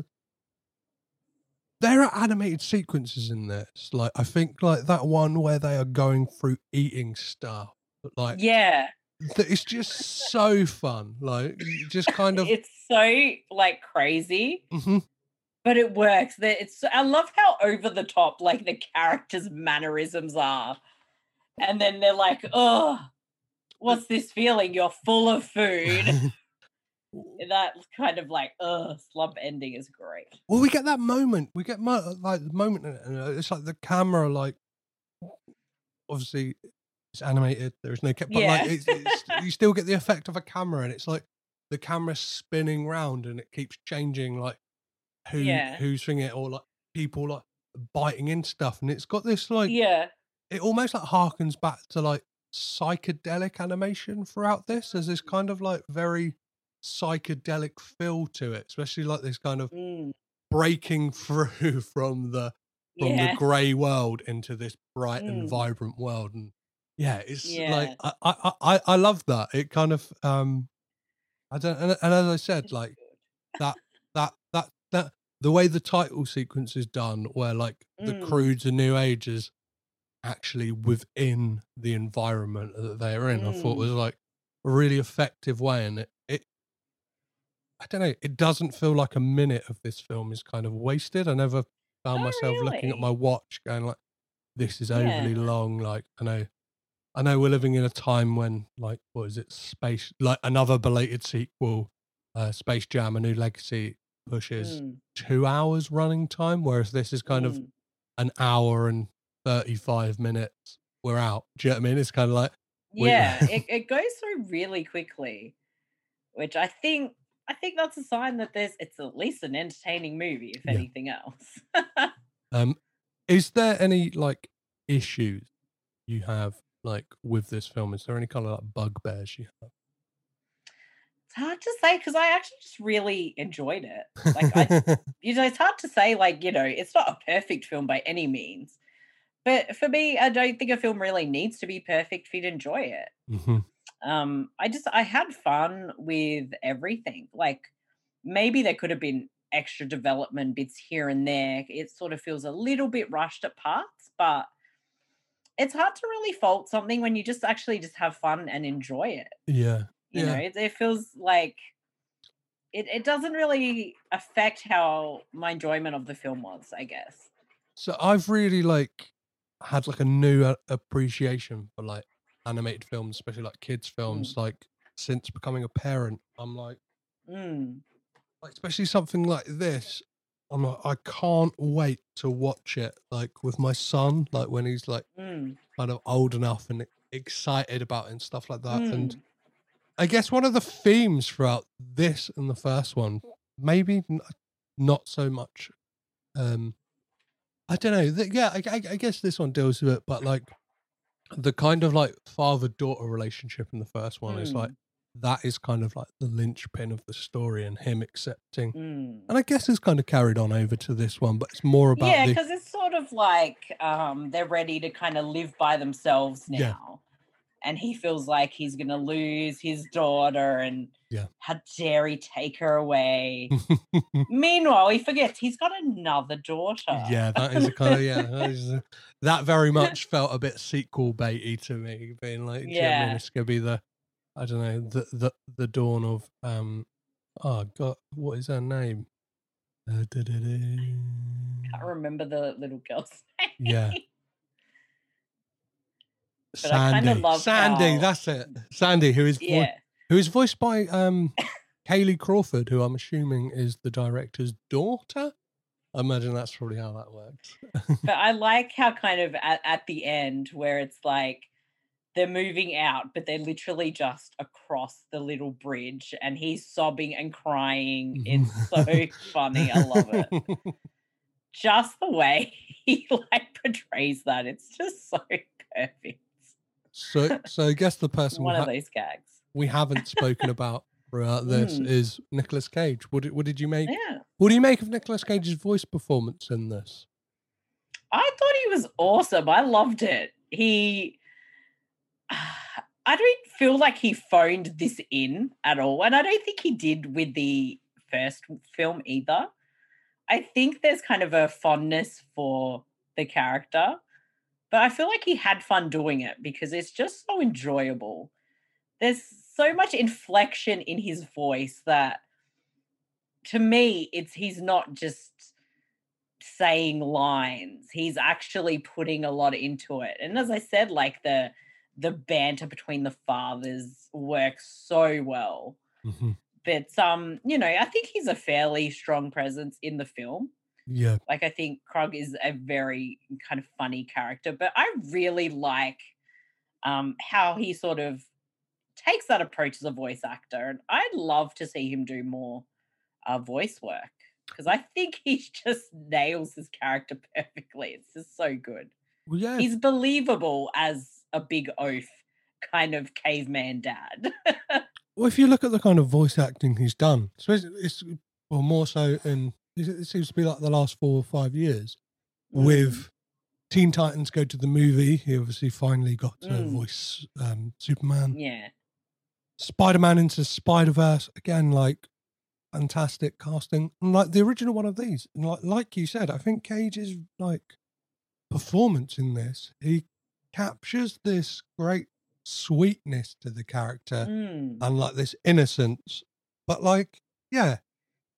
there are animated sequences in this. Like I think like that one where they are going through eating stuff. Like yeah, it's just so fun. Like just kind of it's so like crazy, Mhm. but it works. That it's. I love how over the top like the characters' mannerisms are, and then they're like, "Oh, what's this feeling? You're full of food." that kind of like, "Ugh," slump ending is great. Well, we get that moment. We get mo- like the moment, and uh, it's like the camera, like obviously it's animated. There is no but like it's, it's, you still get the effect of a camera, and it's like the camera spinning round, and it keeps changing, like who Yeah. who's doing it, or like people like biting in stuff, and it's got this like Yeah, it almost like harkens back to like psychedelic animation throughout this. There's this kind of like very psychedelic feel to it, especially like this kind of mm, breaking through from the from yeah. the grey world into this bright and Mm. vibrant world and yeah it's Yeah. like I, I i i love that it kind of um i don't and, and as i said like that that that that the way the title sequence is done where like the Mm. crew to new ages actually within the environment that they're in i thought Mm. was like a really effective way and it, it i don't know it doesn't feel like a minute of this film is kind of wasted i never found Oh, myself looking at my watch going like this is Yeah. overly long like i know i know we're living in a time when like what is it space like another belated sequel uh space jam a new legacy pushes Mm, two hours running time whereas this is kind of mm. an hour and 35 minutes we're out do you know what i mean it's kind of like yeah it, it goes through really quickly which i think i think that's a sign that there's it's at least an entertaining movie if Yeah. anything else um is there any like issues you have like with this film? Is there any kind of like bugbears you have? It's hard to say because i actually just really enjoyed it. Like i you know it's hard to say like you know it's not a perfect film by any means but for me i don't think a film really needs to be perfect for you to enjoy it. Mhm. um i just i had fun with everything. Like maybe there could have been extra development bits here and there. It sort of feels a little bit rushed at parts but it's hard to really fault something when you just actually just have fun and enjoy it yeah you Yeah. know it, it feels like it, it doesn't really affect how my enjoyment of the film was i guess so i've really like had like a new appreciation for like animated films especially like kids films like since becoming a parent. I'm like, Mm. like especially something like this. I'm like, I can't wait to watch it like with my son, like when he's like Mm. kind of old enough and excited about it and stuff like that. And Mm. I guess one of the themes throughout this and the first one, maybe n- not so much. Um, I don't know. Yeah, I, I, I guess this one deals with it, but like the kind of like father daughter relationship in the first one is like Mm. That is kind of like the linchpin of the story and him accepting. Mm. And I guess it's kind of carried on over to this one, but it's more about Yeah, the because it's sort of like um, they're ready to kind of live by themselves now. Yeah. And he feels like he's going to lose his daughter and Yeah. how dare he take her away. Meanwhile, he forgets he's got another daughter. Yeah, that is a kind of yeah. That, is that very much felt a bit sequel baity to me, being like, yeah, it's gonna be the, I don't know, the the the dawn of um, oh god, what is her name? Uh, da-da-da. can't remember the little girl's name. Yeah. But I Sandy, love Sandy, how- that's it. Sandy, who is vo- Yeah. who is voiced by um, Kailey Crawford, who I'm assuming is the director's daughter. I imagine that's probably how that works. but I like how kind of at, at the end where it's like they're moving out, but they're literally just across the little bridge and he's sobbing and crying. It's so funny. I love it. Just the way he like portrays that. It's just so perfect. So, so I guess the person we, One of ha- those gags. we haven't spoken about throughout this Mm. is Nicolas Cage. What did, what did you make? Yeah. What do you make of Nicolas Cage's voice performance in this? I thought he was awesome. I loved it. He, I don't feel like he phoned this in at all. And I don't think he did with the first film either. I think there's kind of a fondness for the character, but I feel like he had fun doing it because it's just so enjoyable. There's so much inflection in his voice that to me, it's he's not just saying lines he's actually putting a lot into it and as i said like the the banter between the fathers works so well but um you know i think he's a fairly strong presence in the film Yeah. like i think Grug is a very kind of funny character but i really like um how he sort of takes that approach as a voice actor and i'd love to see him do more uh, voice work because I think he just nails his character perfectly. It's just so good. Well, yeah. He's believable as a big oaf kind of caveman dad. Well, if you look at the kind of voice acting he's done, so it's, it's well more so in it it seems to be like the last four or five years Mm. with Teen Titans Go to the movie. He obviously finally got to Mm. voice um, Superman. yeah. Spider Man into Spider Verse again, like fantastic casting, and like the original one of these. And like like you said, I think Cage's like performance in this, he captures this great sweetness to the character Mm. and like this innocence, but like yeah,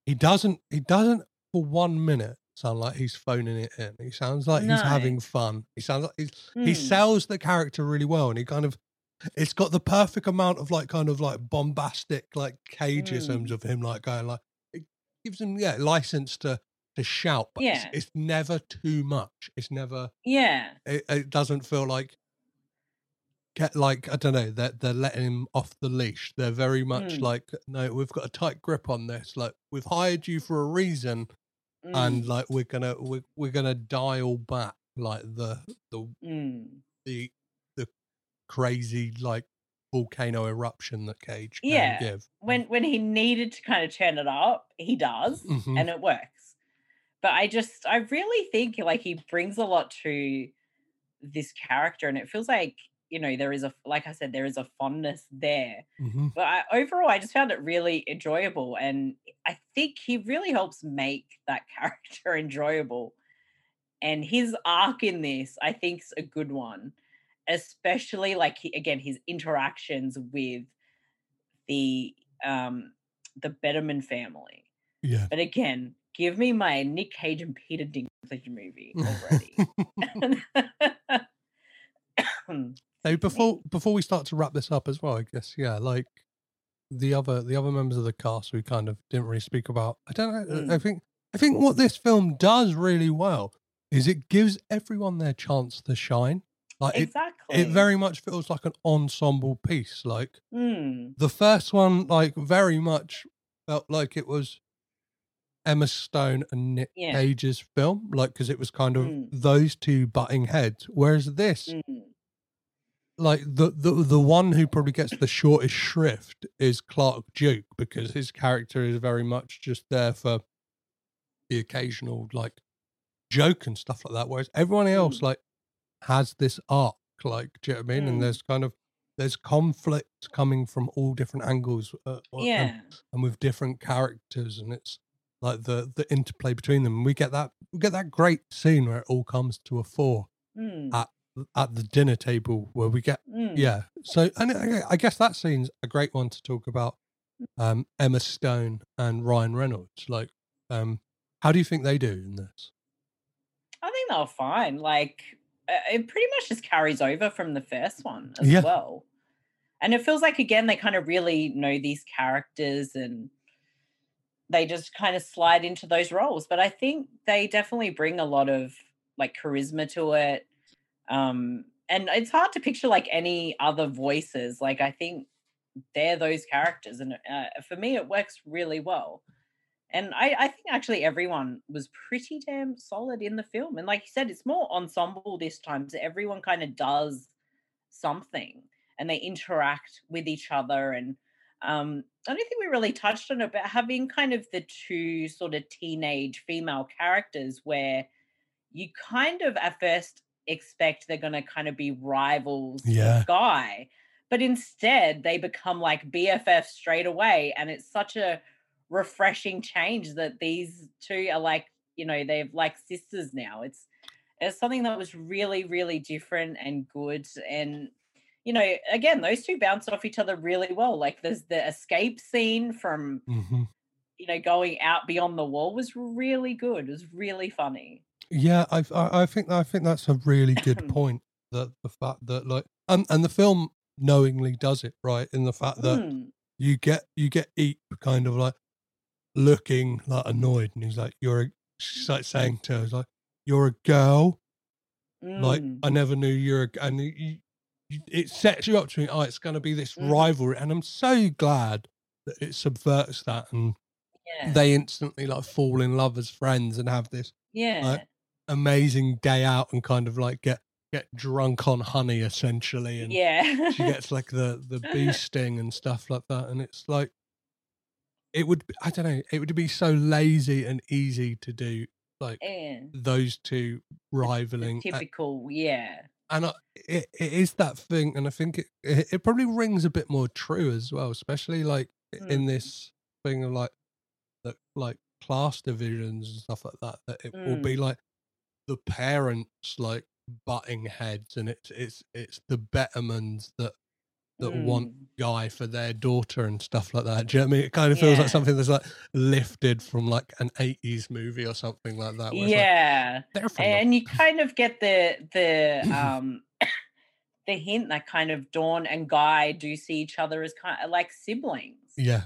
he doesn't he doesn't for one minute sound like he's phoning it in. He sounds like he's having fun. He sounds like he's he Mm. sells the character really well and he kind of it's got the perfect amount of like kind of like bombastic like cageisms Mm. of him like going like it gives him yeah license to to shout but Yeah. it's, it's never too much it's never Yeah. it, it doesn't feel like get like i don't know they're, they're letting him off the leash they're very much Mm. like no we've got a tight grip on this like we've hired you for a reason and Mm. like we're gonna we're, we're gonna dial back like the the Mm. the the crazy like volcano eruption that Cage can Yeah. give. When when he needed to kind of turn it up, he does, Mhm. and it works. But I just I really think like he brings a lot to this character, and it feels like you know there is a like I said there is a fondness there. Mhm. But I, overall, I just found it really enjoyable, and I think he really helps make that character enjoyable. And his arc in this, I think, is a good one, especially like he, again his interactions with the um the Betterman family. Yeah. But again, give me my Nick Cage and Peter Dinklage movie already. So before before we start to wrap this up as well, I guess yeah, like the other the other members of the cast we kind of didn't really speak about. I don't know. Mm. I think I think what this film does really well is it gives everyone their chance to shine. Like it, exactly. it very much feels like an ensemble piece. Like Mm, the first one, like very much felt like it was Emma Stone and Nick Yeah. Cage's film, like because it was kind of Mm. those two butting heads. Whereas this, mm, like the the the one who probably gets the shortest shrift is Clark Duke because his character is very much just there for the occasional like joke and stuff like that. Whereas everyone else Mm. like has this arc, like do you know what I mean? And Mm. there's kind of there's conflict coming from all different angles, uh, uh, and, yeah. and with different characters, and it's like the the interplay between them. We get that we get that great scene where it all comes to a fore Mm, at at the dinner table where we get mm. yeah. So, and I, I guess that scene's a great one to talk about. Um, Emma Stone and Ryan Reynolds. Like, um, how do you think they do in this? I think they're fine. Like uh, it pretty much just carries over from the first one as Yeah. well. And it feels like again they kind of really know these characters and they just kind of slide into those roles. But I think they definitely bring a lot of like charisma to it. Um and it's hard to picture like any other voices. Like I think they're those characters and uh, for me it works really well. And I, I think actually everyone was pretty damn solid in the film. And like you said, it's more ensemble this time. So everyone kind of does something and they interact with each other. And um, I don't think we really touched on it, but having kind of the two sort of teenage female characters where you kind of at first expect they're going to kind of be rivals Yeah. Guy. But instead, they become like BFF straight away. And it's such a refreshing change that these two are like you know they've like sisters now it's it's something that was really really different and good and you know again those two bounce off each other really well like there's the escape scene from hmm you know going out beyond the wall was really good it was really funny Yeah, I, I I think I think that's a really good point. That the fact that like and and the film knowingly does it right in the fact that Mm, you get you get Eep kind of like looking like annoyed, and he's like, "You're," a, she's like saying to her, "Like you're a girl." Like mm, I never knew you're, a, and you, it sets you up to think, oh, it's going to be this Mhm. rivalry, and I'm so glad that it subverts that, and yeah. they instantly like fall in love as friends and have this yeah. amazing day out and kind of like get get drunk on honey essentially, and yeah. she gets like the the bee sting and stuff like that, and it's like it would I don't know it would be so lazy and easy to do like yeah those two rivaling a- typical yeah and I, it, it is that thing and i think it, it it probably rings a bit more true as well especially like i- in Mm. this thing of like the like class divisions and stuff like that that it will be like the parents like butting heads and it's it's it's the bettermans that that want Mm. guy for their daughter and stuff like that. Do you know what I mean? It kind of feels like something that's like lifted from like an 80s movie or something like that. like, yeah the and you kind of get the the um the hint that kind of Dawn and Guy do see each other as kind of like siblings. yeah.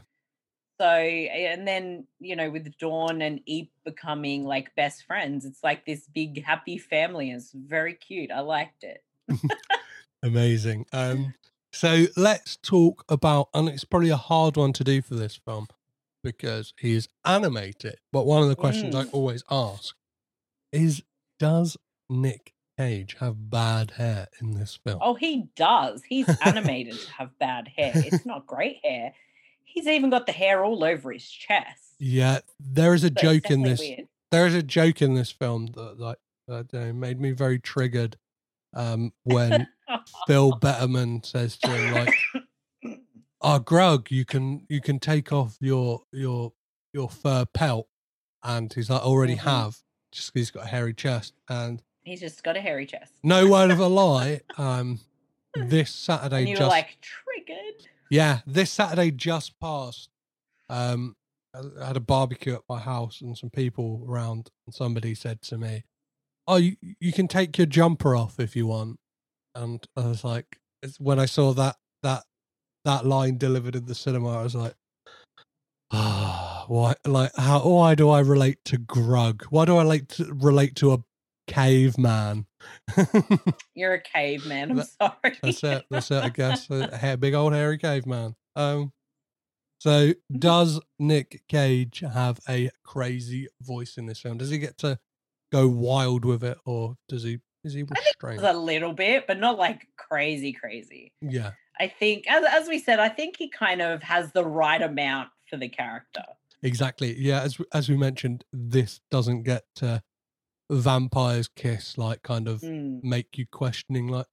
So and then you know with Dawn and Eep becoming like best friends, it's like this big happy family. It's very cute. I liked it. Amazing. Um, so let's talk about, and it's probably a hard one to do for this film because he is animated. But one of the questions I Mm. always ask is Does Nick Cage have bad hair in this film? Oh, he does. He's animated to have bad hair. It's not great hair. He's even got the hair all over his chest. Yeah, there is a So joke in this. weird. There is a joke in this film that like that uh, made me very triggered. Um, when Phil Betterman says to him like, "Oh, Grug, you can you can take off your your your fur pelt," and he's like, "Already Mhm. have," just 'cause he's got a hairy chest. And He's just got a hairy chest. no word of a lie, um, this Saturday you just like triggered. yeah, this Saturday just passed. Um, I had a barbecue at my house and some people around, and somebody said to me, "Oh, you you can take your jumper off if you want." And I was like, it's when I saw that that that line delivered in the cinema, I was like, ah, why? Like, how? Why do I relate to Grug? Why do I like to relate to a caveman? You're a caveman. I'm That- sorry. That's it. That's it. I guess a big old hairy caveman. Um. So, does Nic Cage have a crazy voice in this film? Does he get to go wild with it, or does he? Is he restrained? a little bit, but not like crazy, crazy. Yeah. I think, as, as we said, I think he kind of has the right amount for the character. Exactly. Yeah, as as we mentioned, this doesn't get to vampires kiss like kind of Mm. make you questioning like,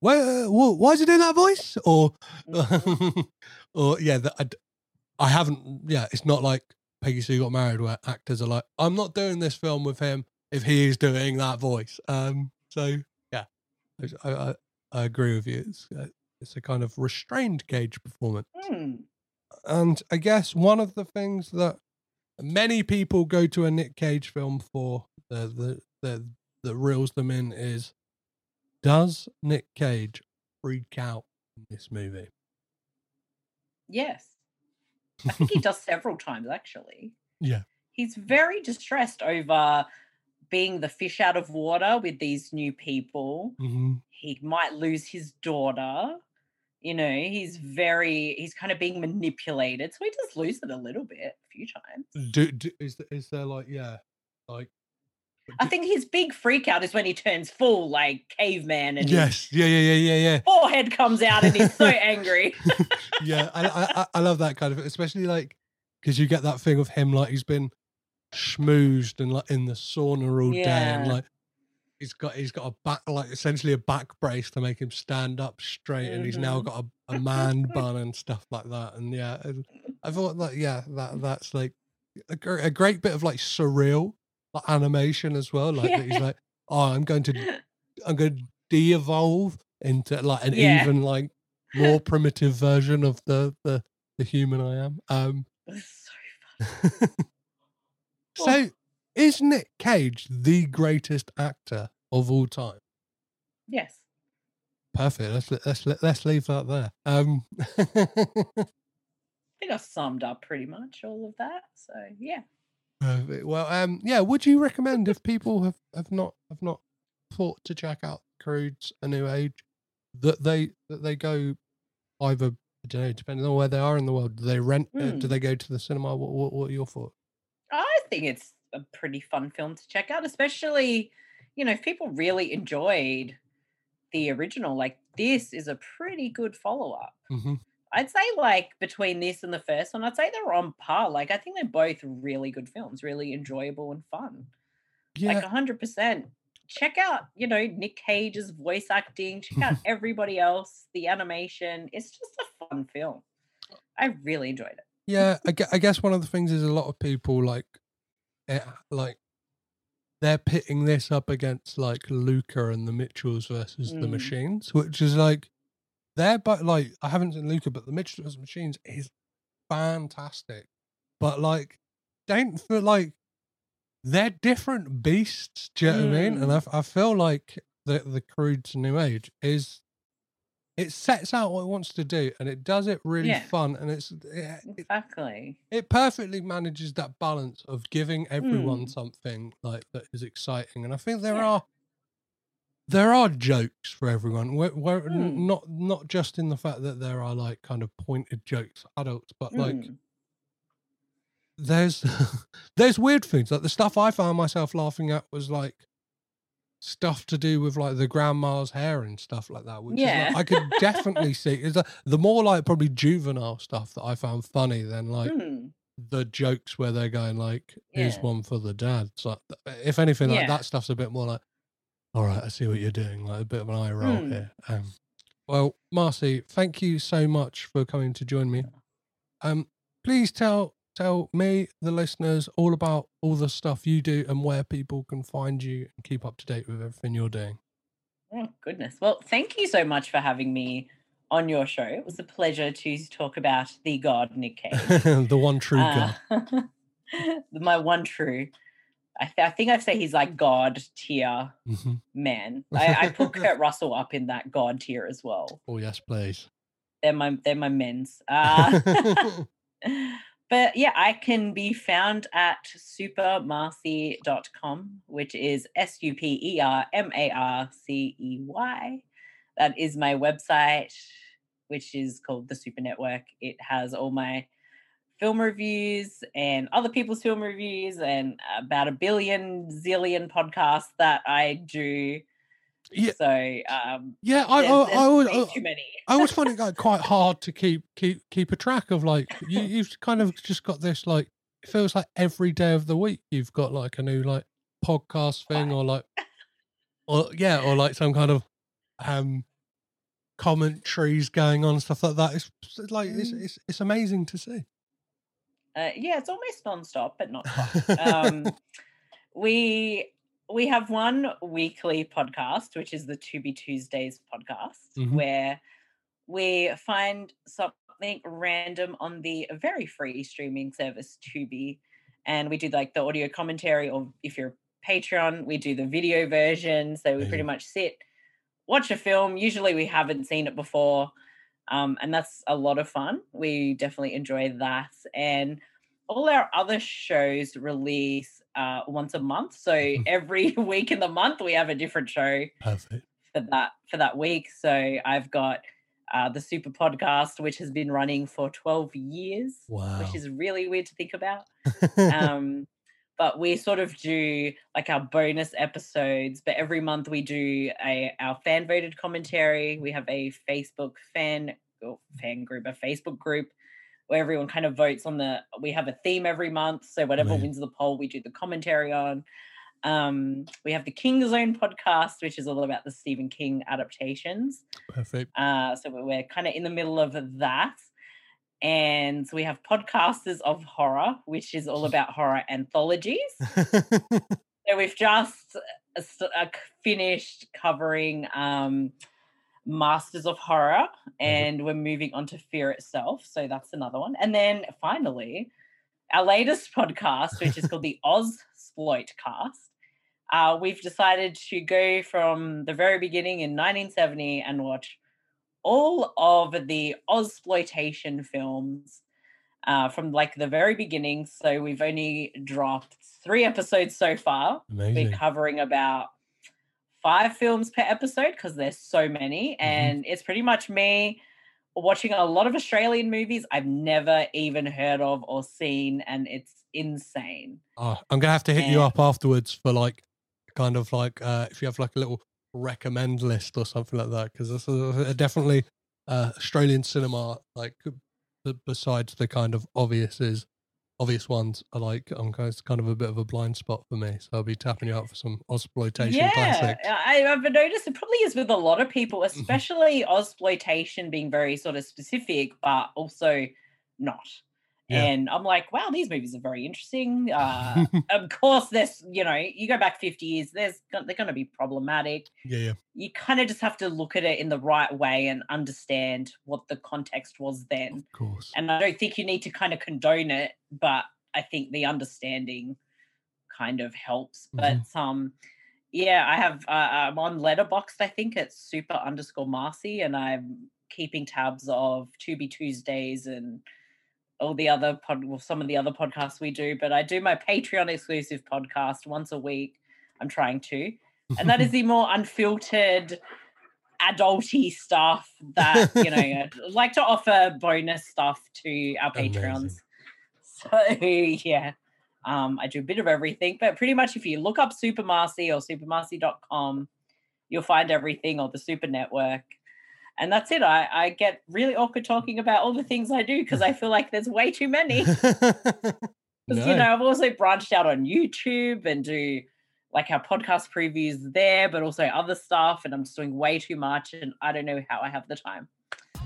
where, why is he doing that voice? Or, Mm-hmm. or yeah, that I, I haven't. Yeah, it's not like Peggy Sue got married, where actors are like, I'm not doing this film with him if he is doing that voice. Um. So yeah, I I, I agree with you. It's uh, it's a kind of restrained Cage performance. Hmm. And I guess one of the things that many people go to a Nic Cage film for, the the the that reels them in is does Nic Cage freak out in this movie? Yes. I think he does several times, actually. Yeah. He's very distressed over being the fish out of water with these new people. hmm He might lose his daughter. You know, he's very, he's kind of being manipulated. So he does lose it a little bit, a few times. Do, do is there, is there like yeah, like I think his big freak out is when he turns full, like caveman, and yes, yeah, yeah, yeah, yeah, yeah. forehead comes out and he's so angry. yeah, I, I I- I love that kind of, especially like because you get that thing of him like he's been schmoozed and like in the sauna all day, and like he's got he's got a back like essentially a back brace to make him stand up straight, and he's now Mhm. got a, a man bun and stuff like that, and yeah, I thought that yeah that that's like a, a great bit of like surreal like animation as well, like that he's like oh I'm going to I'm going to de-evolve into like an Yeah. even like more primitive version of the the the human I am. Um, It's so fun. So is Nic Cage the greatest actor of all time? Yes. Perfect. Let's let's let's leave that there. Um, I think I've summed up pretty much all of that. So yeah. perfect. Well, um, yeah. Would you recommend if people have have not have not thought to check out Croods A New Age that they that they go either I don't know depending on where they are in the world. Do they rent? Uh, do Hmm. they go to the cinema? What what, what are your thoughts? I think it's a pretty fun film to check out, especially, you know, if people really enjoyed the original, like this is a pretty good follow up. hmm I'd say like between this and the first one, I'd say they're on par. Like I think they're both really good films, really enjoyable and fun. Yeah. Like hundred percent. Check out, you know, Nic Cage's voice acting. Check out everybody else, the animation. It's just a fun film. I really enjoyed it. Yeah, I guess one of the things is a lot of people like, eh, like, they're pitting this up against like Luca and the Mitchells versus the Mm. Machines, which is like, they're but like I haven't seen Luca, but the Mitchells versus Machines is fantastic, but like, don't feel like they're different beasts. Do you know what I mean? And I, f- I feel like the the Croods New Age is. It sets out what it wants to do, and it does it really Yeah. fun, and it's it, it Exactly. it perfectly manages that balance of giving everyone Mm. something like that is exciting and i think there Yeah. are there are jokes for everyone where n- Mm. not not just in the fact that there are like kind of pointed jokes for adults but like Mm. there's there's weird things like the stuff i found myself laughing at was like stuff to do with like the grandma's hair and stuff like that which Yeah. like, i could definitely see is the more like probably juvenile stuff that i found funny than like Mm. the jokes where they're going like, "Here's Yeah. one for the dad." So, if anything, like Yeah. that stuff's a bit more like, "All right, I see what you're doing." Like a bit of an eye roll Hmm. here. Um, well, Marcey, thank you so much for coming to join me. Um, please tell tell me, the listeners, all about all the stuff you do and where people can find you and keep up to date with everything you're doing. Oh, goodness. Well, thank you so much for having me on your show. It was a pleasure to talk about the god Nic Cage. the one true god. Uh, my one true. I, th- I think I'd say he's like god tier Mhm. man. I, I put Kurt Russell up in that god tier as well. Oh yes, please. they're my they're my men's. Uh, but yeah, I can be found at supermarcey.com, which is S U P E R M A R C E Y. That is my website, which is called the Super Network. It has all my film reviews and other people's film reviews and about a billion zillion podcasts that I do. Yeah. So um Yeah, I there's, I, there's I, always, way I, too many. I always find it like quite hard to keep keep keep a track of like you you've kind of just got this like it feels like every day of the week you've got like a new like podcast thing or like or yeah or like some kind of um commentaries going on stuff like that. It's, it's like it's, Mm. it's it's amazing to see. Uh, yeah, it's almost non-stop, but not quite. um, we we have one weekly podcast, which is the Tubi Tuesdays podcast, Mhm. where we find something random on the very free streaming service Tubi, and we do like the audio commentary, or if you're a Patreon, we do the video version. So we pretty much sit, watch a film. Usually we haven't seen it before, um, and that's a lot of fun. We definitely enjoy that, and all our other shows release uh, once a month. So Mhm. every week in the month we have a different show Perfect. for that for that week. So I've got uh, the Super Podcast, which has been running for twelve years, Wow. which is really weird to think about. Um, but we sort of do like our bonus episodes. But every month we do a our fan voted commentary. We have a Facebook fan fan group, a Facebook group where everyone kind of votes on the. We have a theme every month, so whatever wins the poll, we do the commentary on. Um, we have the King Zone podcast, which is all about the Stephen King adaptations. Perfect. Uh, so we're, kind of in the middle of that. And we have Podcasters of Horror, which is all about horror anthologies. So we've just uh, uh, finished covering um, Masters of Horror, and we're moving on to Fear itself. So that's another one. And then finally, our latest podcast, which is called the Oz Sploit Cast. Uh, we've decided to go from the very beginning in 1970 and watch all of the Ozploitation films uh, from like the very beginning. So we've only dropped three episodes so far. Amazing. We're covering about five films per episode because there's so many, and it's pretty much me watching a lot of Australian movies I've never even heard of or seen, and it's insane. Oh, I'm gonna have to hit you up afterwards for like kind of like uh if you have like a little recommend list or something like that because this is definitely uh Australian cinema like besides the kind of obvious is obvious ones are like I'm kind of, a bit of a blind spot for me so I'll be tapping you out for some exploitation yeah, classics. I, I've noticed it probably is with a lot of people, Mm-hmm. especially Ozploitation being very sort of specific, but also not. Yeah. And I'm like, wow, these movies are very interesting. Uh, of course, there's, you know, you go back 50 years, there's they're going to be problematic. Yeah, yeah. You kind of just have to look at it in the right way and understand what the context was then. Of course. And I don't think you need to kind of condone it, but I think the understanding kind of helps. But um, yeah, I have uh, I'm on Letterboxd. I think it's super underscore Marcey, and I'm keeping tabs of Tubi Tuesdays and all the other pod, well, some of the other podcasts we do. But I do my Patreon exclusive podcast once a week. I'm trying to, and that is the more unfiltered adulty stuff that you know I'd like to offer bonus stuff to our patrons so yeah um i do a bit of everything but pretty much if you look up super marcey or supermarcey.com you'll find everything or the super network and that's it i i get really awkward talking about all the things i do because i feel like there's way too many because you know I've also branched out on YouTube and do like our podcast previews there, but also other stuff, and I'm just doing way too much, and I don't know how I have the time.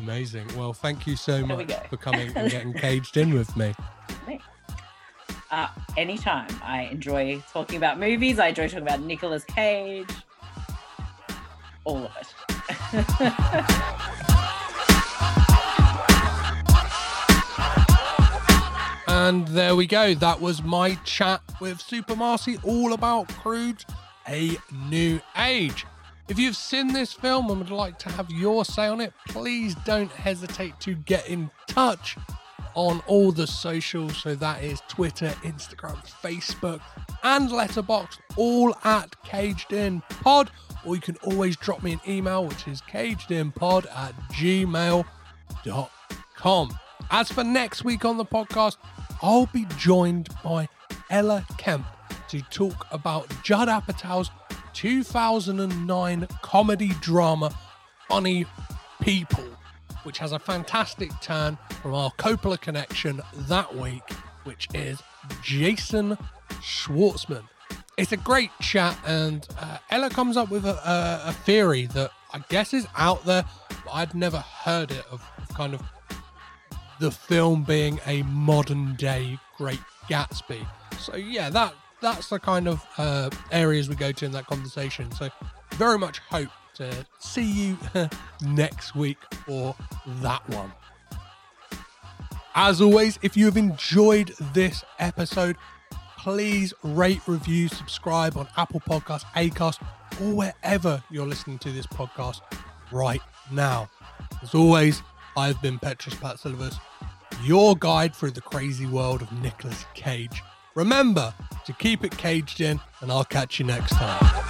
Amazing. Well, thank you so There much for coming and getting caged in with me. Uh, anytime, I enjoy talking about movies. I enjoy talking about Nicolas Cage, all of it. And there we go. That was my chat with Super Marcey all about Croods, a new age. If you've seen this film and would like to have your say on it, please don't hesitate to get in touch on all the socials. So that is Twitter, Instagram, Facebook, and Letterboxd, all at Caged In Pod. Or you can always drop me an email, which is cagedinpod at gmail.com. As for next week on the podcast, I'll be joined by Ella Kemp to talk about Judd Apatow's 2009 comedy drama Funny People, which has a fantastic turn from our Coppola connection that week, which is Jason Schwartzman. It's a great chat, and uh, Ella comes up with a, a, a theory that I guess is out there, but I'd never heard it of, kind of the film being a modern day Great Gatsby. So yeah, that that's the kind of uh, areas we go to in that conversation. So very much hope to see you next week for that one. As always, if you have enjoyed this episode, please rate, review, subscribe on Apple Podcasts, Acast, or wherever you're listening to this podcast right now. As always, I've been Petrus Patsilivus, your guide through the crazy world of Nicolas Cage. Remember to keep it caged in, and I'll catch you next time.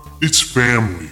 it's family.